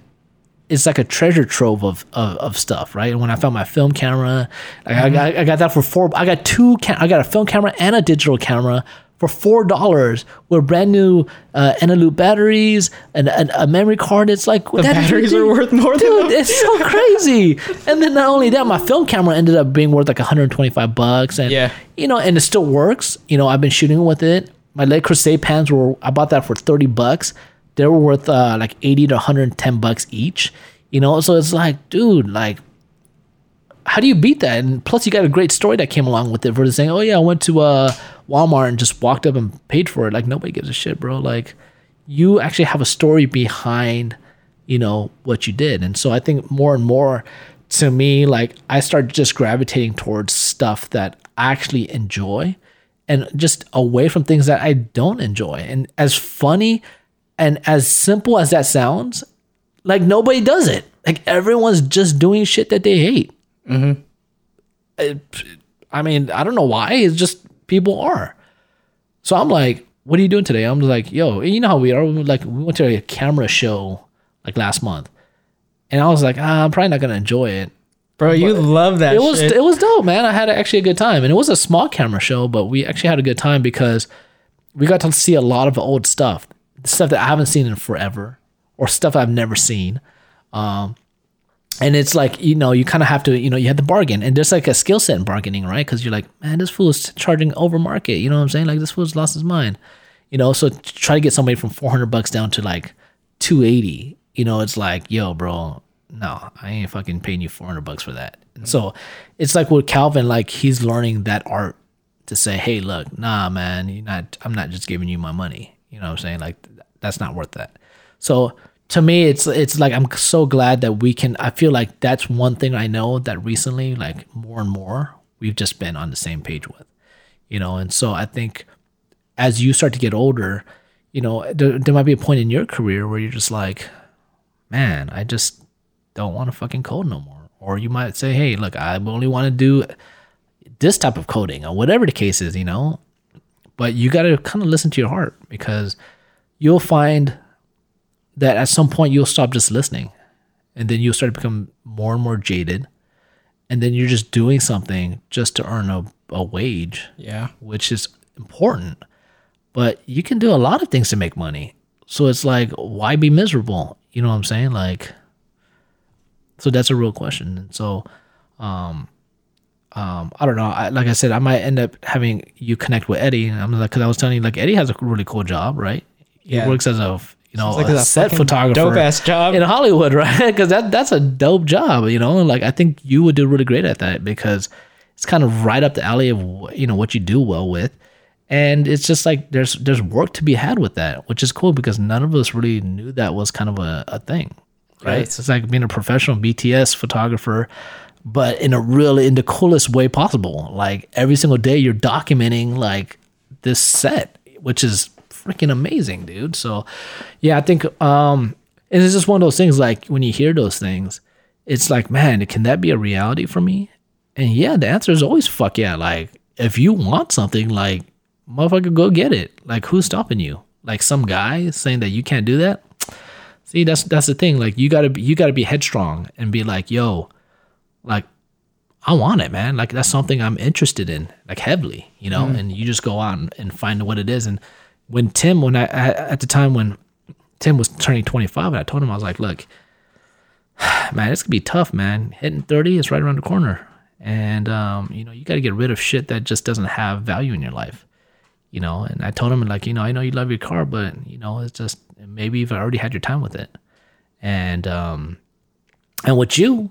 Speaker 1: it's like a treasure trove of, of, of stuff, right? And when I found my film camera, I, I, mm-hmm. got, I got that for four. I got two. Cam- I got a film camera and a digital camera for four dollars with brand new uh, Eneloop batteries and, and a memory card. It's like
Speaker 2: The batteries are worth more
Speaker 1: dude.
Speaker 2: than dude.
Speaker 1: It's so crazy. and then not only that, my film camera ended up being worth like 125 bucks, and
Speaker 2: Yeah.
Speaker 1: you know, and it still works. You know, I've been shooting with it. My Le Creuset pans were I bought that for 30 bucks. They were worth uh, like 80 to 110 bucks each. You know, so it's like, dude, like how do you beat that? And plus, you got a great story that came along with it versus saying, "Oh yeah, I went to uh, Walmart and just walked up and paid for it." Like nobody gives a shit, bro. Like you actually have a story behind, you know, what you did. And so I think more and more, to me, like I start just gravitating towards stuff that I actually enjoy, and just away from things that I don't enjoy. And as funny and as simple as that sounds, like nobody does it. Like everyone's just doing shit that they hate. Mm-hmm. It- I mean, I don't know why. It's just people are. So I'm like, what are you doing today? I'm like, yo, you know how we are. We, like we went to a camera show like last month, and I was like, ah, I'm probably not gonna enjoy it.
Speaker 2: Bro, you love that
Speaker 1: It was
Speaker 2: shit.
Speaker 1: it was dope, man. I had actually a good time, and it was a small camera show, but we actually had a good time because we got to see a lot of old stuff, stuff that I haven't seen in forever, or stuff I've never seen. Um, and it's like you know you kind of have to you know you have to bargain, and there's like a skill set in bargaining, right? Because you're like, man, this fool is charging over market. You know what I'm saying? Like this fool's lost his mind. You know, so try to get somebody from 400 bucks down to like 280. You know, it's like, yo, bro, no, I ain't fucking paying you 400 bucks for that. And so it's like with Calvin, like he's learning that art to say, hey, look, nah, man, you're not, I'm not just giving you my money. You know what I'm saying? Like that's not worth that. So to me, it's, it's like, I'm so glad that we can, I feel like that's one thing I know that recently, like more and more, we've just been on the same page with, you know? And so I think as you start to get older, you know, there, there might be a point in your career where you're just like, man, I just don't want to fucking code no more. Or you might say, hey, look, I only want to do this type of coding or whatever the case is, you know. But you got to kind of listen to your heart because you'll find that at some point you'll stop just listening and then you'll start to become more and more jaded. And then you're just doing something just to earn a, a wage
Speaker 2: yeah.
Speaker 1: which is important. But you can do a lot of things to make money. So it's like, why be miserable? You know what I'm saying? Like, so that's a real question. And so, um, um, I don't know. I, like I said, I might end up having you connect with Eddie. And I'm like, because I was telling you, like Eddie has a really cool job, right?
Speaker 2: Yeah.
Speaker 1: He works as a you know
Speaker 2: like
Speaker 1: a
Speaker 2: a
Speaker 1: set photographer,
Speaker 2: dope-ass job.
Speaker 1: in Hollywood, right? Because that that's a dope job, you know. Like I think you would do really great at that because it's kind of right up the alley of you know what you do well with, and it's just like there's there's work to be had with that, which is cool because none of us really knew that was kind of a, a thing, right?
Speaker 2: Right.
Speaker 1: It's like being a professional BTS photographer, but in a really in the coolest way possible. Like every single day, you're documenting like this set, which is freaking amazing, dude. So, yeah, I think um, and it's just one of those things. Like when you hear those things, it's like, man, can that be a reality for me? And yeah, the answer is always fuck yeah. Like if you want something, like motherfucker, go get it. Like who's stopping you? Like some guy saying that you can't do that. See, that's that's the thing. Like you gotta be you gotta be headstrong and be like, yo, like I want it, man. Like that's something I'm interested in, like heavily, you know. And you just go out and, and find what it is. And when Tim, when I at the time when Tim was turning 25, and I told him I was like, look, man, it's gonna be tough, man. Hitting 30 is right around the corner, and um, you know you got to get rid of shit that just doesn't have value in your life, you know. And I told him like, you know, I know you love your car, but you know, it's just maybe you've already had your time with it, and um, and with you,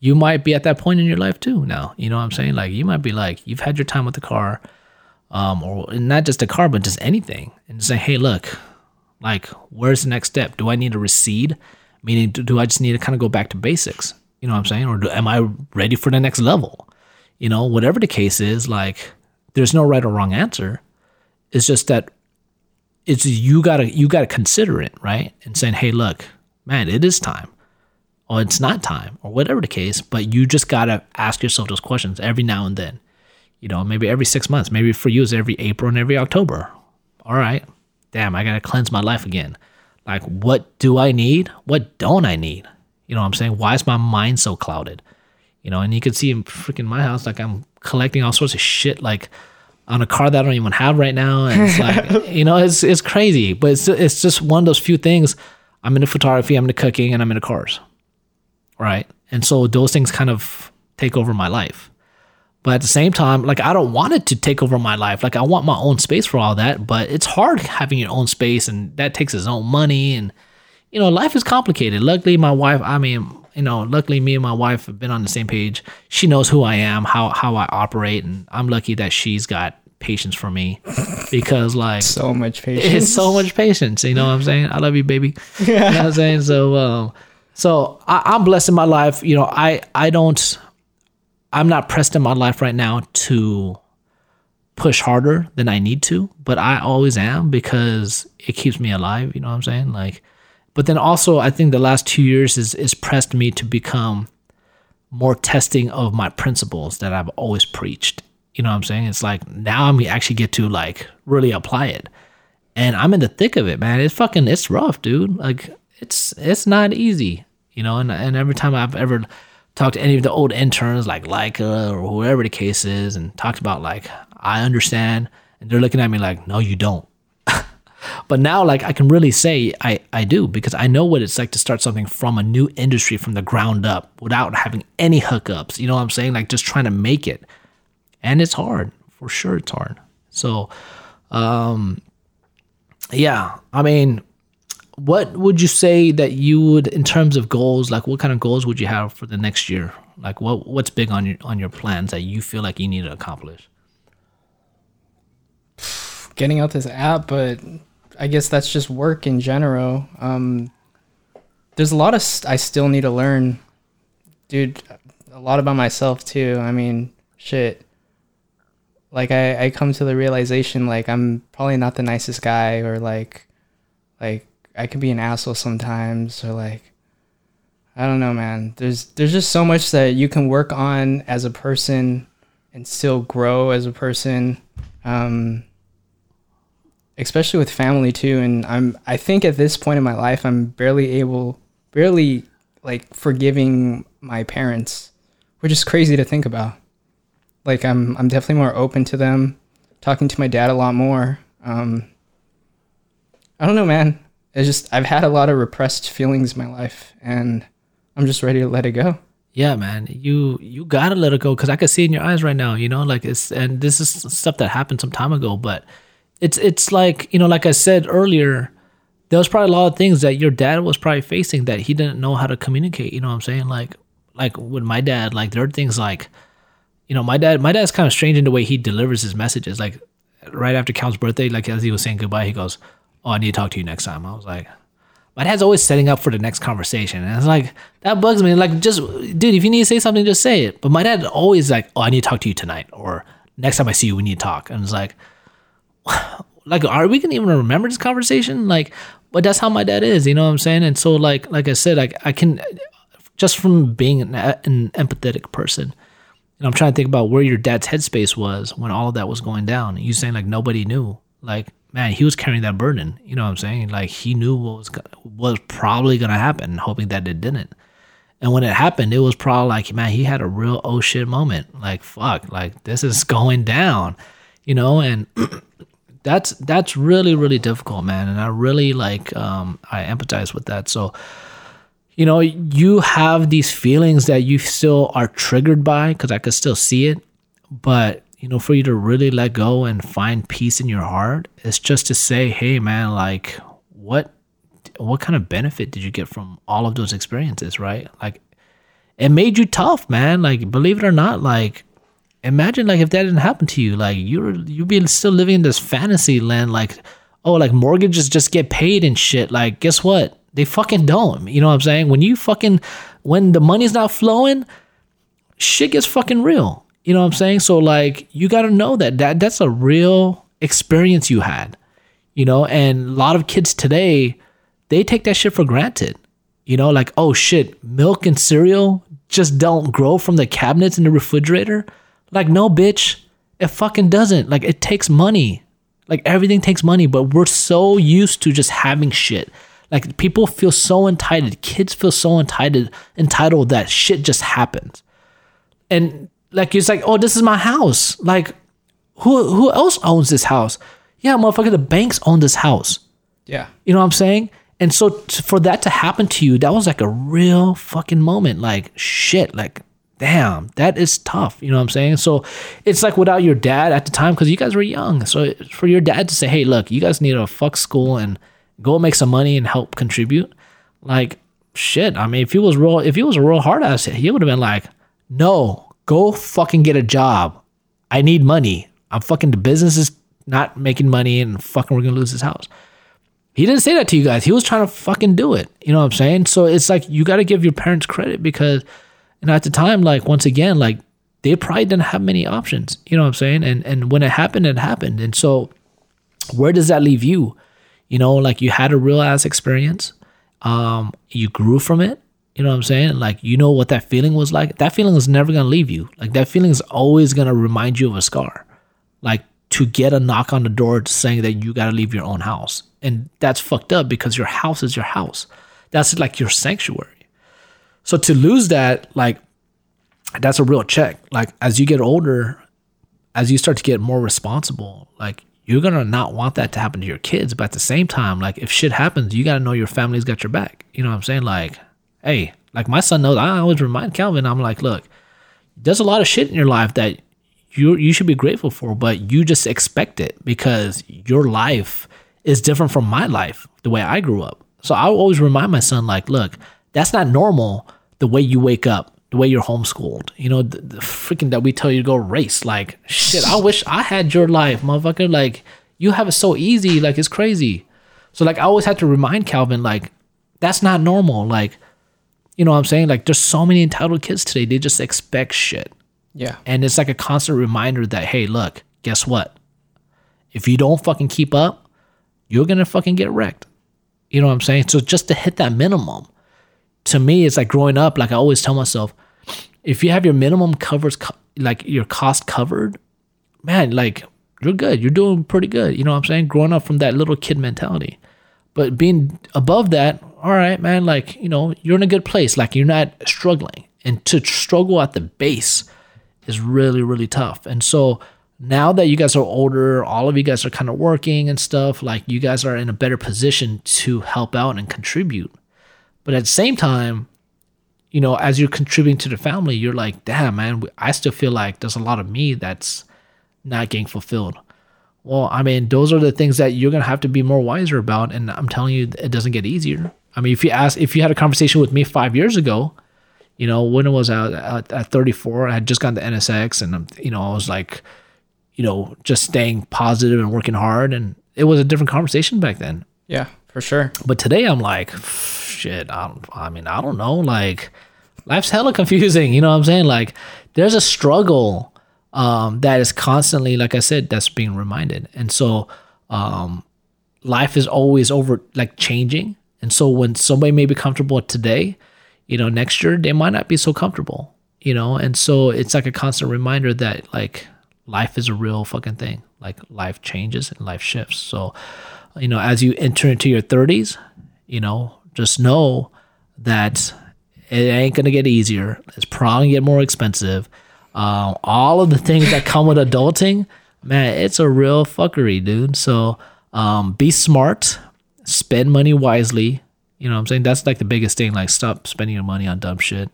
Speaker 1: you might be at that point in your life too now. You know what I'm saying? Like you might be like, you've had your time with the car, um, or not just a car, but just anything, and say, hey, look, like, where's the next step? Do I need to recede? Meaning, do, do I just need to kind of go back to basics? You know what I'm saying? Or do, am I ready for the next level? You know, whatever the case is, like, there's no right or wrong answer. It's just that it's you gotta you gotta consider it, right? And saying, hey, look, man, it is time. Or it's not time, or whatever the case, but you just gotta ask yourself those questions every now and then. You know, maybe every six months, maybe for you it's every April and every October. All right. Damn, I gotta cleanse my life again. Like, what do I need? What don't I need? You know what I'm saying? Why is my mind so clouded? You know, and you can see in freaking my house, like I'm collecting all sorts of shit, like on a car that I don't even have right now. And it's like, you know, it's it's crazy, but it's it's just one of those few things. I'm into photography, I'm into cooking, and I'm into cars, right? And so those things kind of take over my life. But at the same time, like I don't want it to take over my life. Like I want my own space for all that, but it's hard having your own space, and that takes its own money, and you know, life is complicated. Luckily, my wife, I mean, you know, luckily me and my wife have been on the same page. She knows who I am, how how I operate, and I'm lucky that she's got patience for me because like
Speaker 2: So much patience.
Speaker 1: it's so much patience. You know what I'm saying? I love you, baby. You know what I'm saying? So, um, so I, I'm blessed in my life. You know, I I don't, I'm not pressed in my life right now to push harder than I need to, but I always am because it keeps me alive. You know what I'm saying? Like, but then also I think the last two years is is pressed me to become more testing of my principles that I've always preached. You know what I'm saying? It's like now I'm actually get to like really apply it. And I'm in the thick of it, man. It's fucking it's rough, dude. Like it's it's not easy. You know, and and every time I've ever talked to any of the old interns like Leica or whoever the case is and talked about like I understand and they're looking at me like, no, you don't. But now, like, I can really say I, I do because I know what it's like to start something from a new industry from the ground up without having any hookups. You know what I'm saying? Like, just trying to make it. And it's hard. For sure, it's hard. So, um, yeah, I mean, what would you say that you would, in terms of goals, like, what kind of goals would you have for the next year? Like, what what's big on your on your plans that you feel like you need to accomplish?
Speaker 2: Getting out this app, but I guess that's just work in general. Um, there's a lot of st- I still need to learn, dude. A lot about myself too. I mean, shit. Like I, I come to the realization like I'm probably not the nicest guy, or like, like I could be an asshole sometimes, or like, I don't know, man. There's there's just so much that you can work on as a person, and still grow as a person. Um, especially with family too and i'm i think at this point in my life i'm barely able barely like forgiving my parents which is crazy to think about like i'm i'm definitely more open to them talking to my dad a lot more um i don't know man it's just i've had a lot of repressed feelings in my life and i'm just ready to let it go
Speaker 1: Yeah, man, you you gotta let it go because I can see in your eyes right now. You know, like it's and this is stuff that happened some time ago, but it's it's like you know, like I said earlier, there was probably a lot of things that your dad was probably facing that he didn't know how to communicate. You know what I'm saying? Like like with my dad, like there are things like, you know, my dad my dad's kind of strange in the way he delivers his messages. Like right after Cal's birthday, like as he was saying goodbye, he goes, "Oh, I need to talk to you next time." I was like. My dad's always setting up for the next conversation. And it's like, that bugs me. Like, just, dude, if you need to say something, just say it. But my dad always like, oh, I need to talk to you tonight. Or next time I see you, we need to talk. And it's like, like, are we gonna even remember this conversation? Like, but that's how my dad is, you know what I'm saying? And so, like, like I said, like, I can, just from being an, an empathetic person, and I'm trying to think about where your dad's headspace was when all of that was going down. You saying like nobody knew, like man, he was carrying that burden. You know what I'm saying? Like he knew what was go- was probably gonna happen, hoping that it didn't. And when it happened, it was probably like man, he had a real oh shit moment. Like fuck, like this is going down, you know. And that's that's really really difficult, man. And I really like um, I empathize with that. So you know, you have these feelings that you still are triggered by because I could still see it. But, you know, for you to really let go and find peace in your heart, it's just to say, hey, man, like, what what kind of benefit did you get from all of those experiences, right? Like, it made you tough, man. Like, believe it or not, like, imagine like if that didn't happen to you, like you're you'd be still living in this fantasy land, like, oh, like mortgages just get paid and shit. Like, guess what? They fucking don't. You know what I'm saying? When you fucking when the money's not flowing, shit gets fucking real. You know what I'm saying? So like you got to know that that that's a real experience you had. You know, and a lot of kids today they take that shit for granted. You know, like oh shit, milk and cereal just don't grow from the cabinets in the refrigerator. Like no bitch, it fucking doesn't. Like it takes money. Like everything takes money, but we're so used to just having shit. Like people feel so entitled. Kids feel so entitled entitled that shit just happens. And like it's like, oh, this is my house. Like, who who else owns this house? Yeah, motherfucker, the banks own this house.
Speaker 2: Yeah.
Speaker 1: You know what I'm saying? And so t- for that to happen to you, that was like a real fucking moment. Like shit, like damn, that is tough. You know what I'm saying? So it's like without your dad at the time because you guys were young. So for your dad to say, hey, look, you guys need to fuck school and go make some money and help contribute, like shit. I mean, if he was real, if he was a real hard ass, he would have been like, no, go fucking get a job. I need money. I'm fucking the business is not making money and fucking we're gonna lose this house. He didn't say that to you guys. He was trying to fucking do it. You know what I'm saying? So it's like you got to give your parents credit because, know, at the time, like once again, like they probably didn't have many options. You know what I'm saying? And and when it happened, it happened. And so, where does that leave you? You know, like you had a real ass experience. Um, you grew from it. You know what I'm saying? Like you know what that feeling was like. That feeling is never gonna leave you. Like that feeling is always gonna remind you of a scar. Like to get a knock on the door saying that you gotta leave your own house. And that's fucked up because your house is your house. That's like your sanctuary. So to lose that, like that's a real check. Like as you get older, as you start to get more responsible, like you're gonna not want that to happen to your kids. But at the same time, like if shit happens, you gotta know your family's got your back. You know what I'm saying? Like, hey, like my son knows. I always remind Calvin, I'm like, look, there's a lot of shit in your life that you you should be grateful for, but you just expect it because your life is different from my life, the way I grew up. So I always remind my son, like, look, that's not normal. The way you wake up, the way you're homeschooled, you know, the, the freaking that we tell you to go race. Like, shit, I wish I had your life, motherfucker. Like, you have it so easy. Like, it's crazy. So, like, I always had to remind Calvin, like, that's not normal. Like, you know what I'm saying? Like, there's so many entitled kids today. They just expect shit.
Speaker 2: Yeah.
Speaker 1: And it's like a constant reminder that, hey, look, guess what? If you don't fucking keep up, you're gonna fucking get wrecked. You know what I'm saying? So just to hit that minimum, to me, it's like growing up. Like I always tell myself, if you have your minimum covers, co- like your cost covered, man, like you're good. You're doing pretty good. You know what I'm saying? Growing up from that little kid mentality, but being above that, all right, man. Like you know, you're in a good place. Like you're not struggling, and to struggle at the base is really really tough. And so now that you guys are older, all of you guys are kind of working and stuff, like you guys are in a better position to help out and contribute. But at the same time, you know, as you're contributing to the family, you're like, damn, man, I still feel like there's a lot of me that's not getting fulfilled. Well, I mean, those are the things that you're gonna have to be more wiser about, and I'm telling you, it doesn't get easier. I mean, if you ask, if you had a conversation with me five years ago, you know, when was I at, at 34? I had just gotten the NSX, and you know, I was like, you know, just staying positive and working hard. And it was a different conversation back then.
Speaker 2: Yeah, for sure.
Speaker 1: But today I'm like, shit, I, don't, I mean, I don't know. Like, life's hella confusing. You know what I'm saying? Like, there's a struggle um, that is constantly, like I said, that's being reminded. And so, um, life is always over, like, changing. And so, when somebody may be comfortable today, you know, next year they might not be so comfortable, you know? And so, it's like a constant reminder that, like, life is a real fucking thing. Like life changes and life shifts. So, you know, as you enter into your 30s, you know, just know that it ain't gonna get easier. It's probably gonna get more expensive. Um, all of the things that come with adulting, man, it's a real fuckery, dude. So, um, be smart, spend money wisely. You know what I'm saying? That's like the biggest thing. Like, stop spending your money on dumb shit.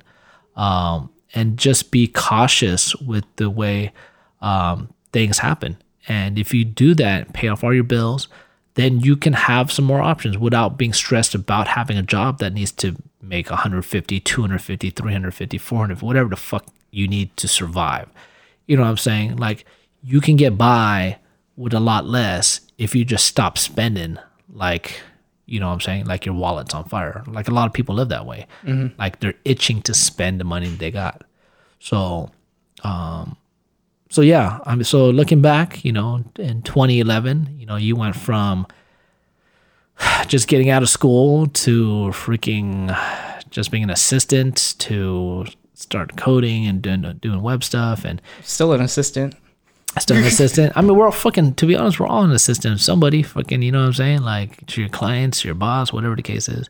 Speaker 1: Um, and just be cautious with the way um, things happen. And if you do that, pay off all your bills, then you can have some more options without being stressed about having a job that needs to make 150, 250, 350, 400, whatever the fuck you need to survive. You know what I'm saying? Like you can get by with a lot less if you just stop spending like you know what I'm saying? Like your wallet's on fire. Like a lot of people live that way. Mm-hmm. Like they're itching to spend the money they got. So um so yeah, I'm so looking back, you know, in 2011, you know, you went from just getting out of school to freaking just being an assistant to start coding and doing doing web stuff and
Speaker 2: Still an assistant.
Speaker 1: Still an assistant. I mean, we're all fucking. To be honest, we're all an assistant somebody. Fucking, you know what I'm saying? Like to your clients, your boss, whatever the case is.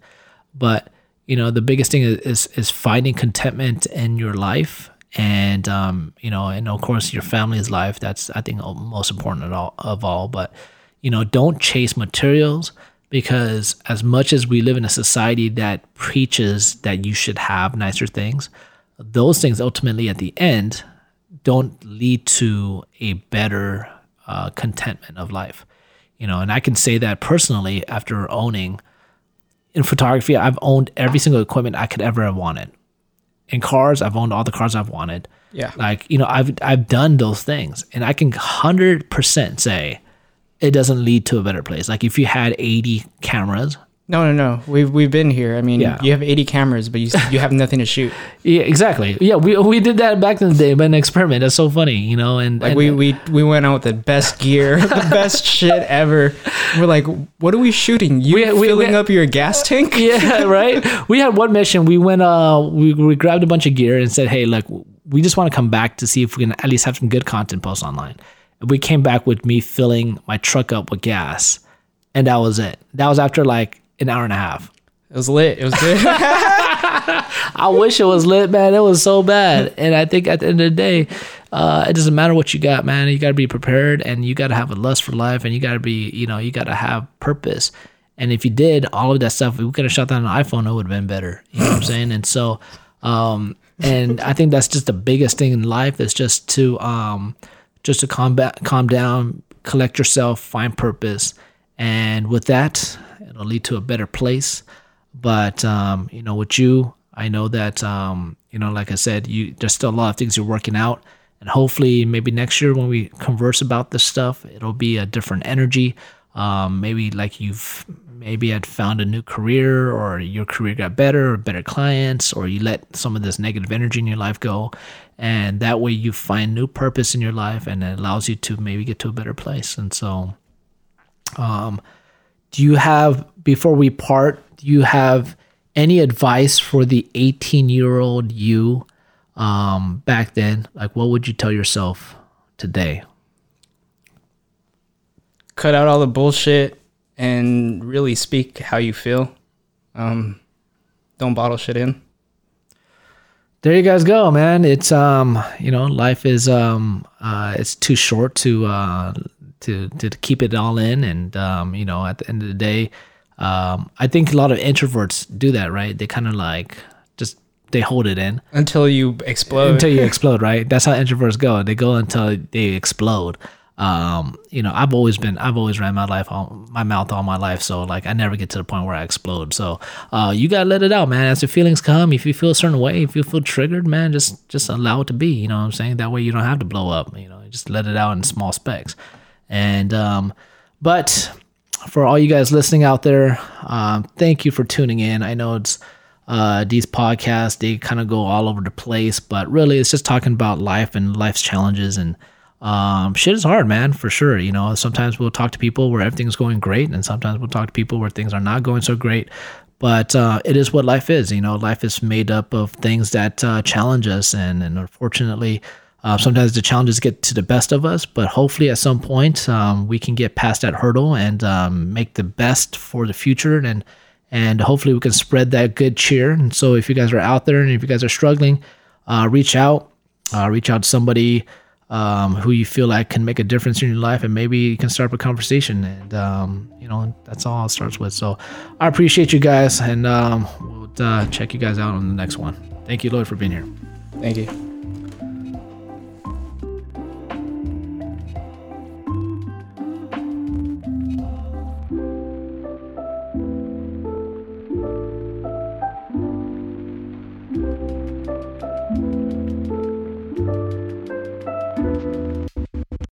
Speaker 1: But you know, the biggest thing is is, is finding contentment in your life, and um, you know, and of course your family's life. That's I think most important all. Of all, but you know, don't chase materials because as much as we live in a society that preaches that you should have nicer things, those things ultimately at the end don't lead to a better uh, contentment of life. You know and i can say that personally after owning in photography i've owned every single equipment i could ever have wanted. In cars i've owned all the cars i've wanted.
Speaker 2: Yeah.
Speaker 1: like you know i've i've done those things. And i can 100% say it doesn't lead to a better place. Like if you had 80 cameras
Speaker 2: No, no, no. We've we've been here. I mean,
Speaker 1: Yeah.
Speaker 2: you have 80 cameras, but you you have nothing to shoot.
Speaker 1: yeah exactly yeah we, we did that back in the day but an experiment that's so funny you know and,
Speaker 2: Like
Speaker 1: and
Speaker 2: we, we we went out with the best gear, the best shit ever. We're like, what are we shooting? You
Speaker 1: We- we-
Speaker 2: filling
Speaker 1: we-
Speaker 2: up your gas tank?
Speaker 1: yeah, right. We had one mission. We went. Uh, we we grabbed a bunch of gear and said, "Hey, look, we just want to come back to see if we can at least have some good content post online." And we came back with me filling my truck up with gas, and that was it. That was after like an hour and a half.
Speaker 2: It was lit. It was good.
Speaker 1: I wish it was lit, man. It was so bad. And I think at the end of the day, uh, it doesn't matter what you got, man. You got to be prepared and you got to have a lust for life and you got to be, you know, you got to have purpose. And if you did all of that stuff, we could have shot that on an iPhone, it would have been better. You know what I'm saying? And so, um, and I think that's just the biggest thing in life is just to, um, just to combat, calm down, collect yourself, find purpose. And with that, it'll lead to a better place. But um, you know with you i know that um, you know like i said you there's still a lot of things you're working out. And hopefully maybe next year when we converse about this stuff it'll be a different energy. Um, maybe like you've maybe had found a new career or your career got better or better clients or you let some of this negative energy in your life go. And that way you find new purpose in your life and it allows you to maybe get to a better place. And so um, do you have before we part do you have any advice for the 18 year old you um, back then like what would you tell yourself today
Speaker 2: Cut out all the bullshit and really speak how you feel. Um, don't bottle shit in.
Speaker 1: there you guys go man it's um you know life is um uh it's too short to uh to to keep it all in and um you know at the end of the day um i think a lot of introverts do that right they kind of like just they hold it in
Speaker 2: Until you explode.
Speaker 1: until you explode, right? That's how introverts go. They go until they explode. Um, you know, I've always been, I've always ran my life, all, my mouth all my life. So like, I never get to the point where I explode. So, uh, you gotta let it out, man. As your feelings come, if you feel a certain way, if you feel triggered, man, just, just allow it to be. You know what I'm saying? That way you don't have to blow up. You know, just let it out in small specks. And, um, but for all you guys listening out there, um, thank you for tuning in. I know it's uh, these podcasts they kind of go all over the place, but really it's just talking about life and life's challenges and um, shit is hard, man, for sure. You know, sometimes we'll talk to people where everything's going great, and sometimes we'll talk to people where things are not going so great. But uh, it is what life is. You know, life is made up of things that uh, challenge us, and and unfortunately, uh, sometimes the challenges get to the best of us. But hopefully, at some point, um, we can get past that hurdle and um, make the best for the future, and and hopefully, we can spread that good cheer. And so, if you guys are out there and if you guys are struggling, uh, reach out, uh, reach out to somebody um, who you feel like can make a difference in your life, and maybe you can start up a conversation. And um, you know, that's all it starts with. So, I appreciate you guys, and um, we'll uh, check you guys out on the next one. Thank you, Lloyd, for being here.
Speaker 2: Thank you.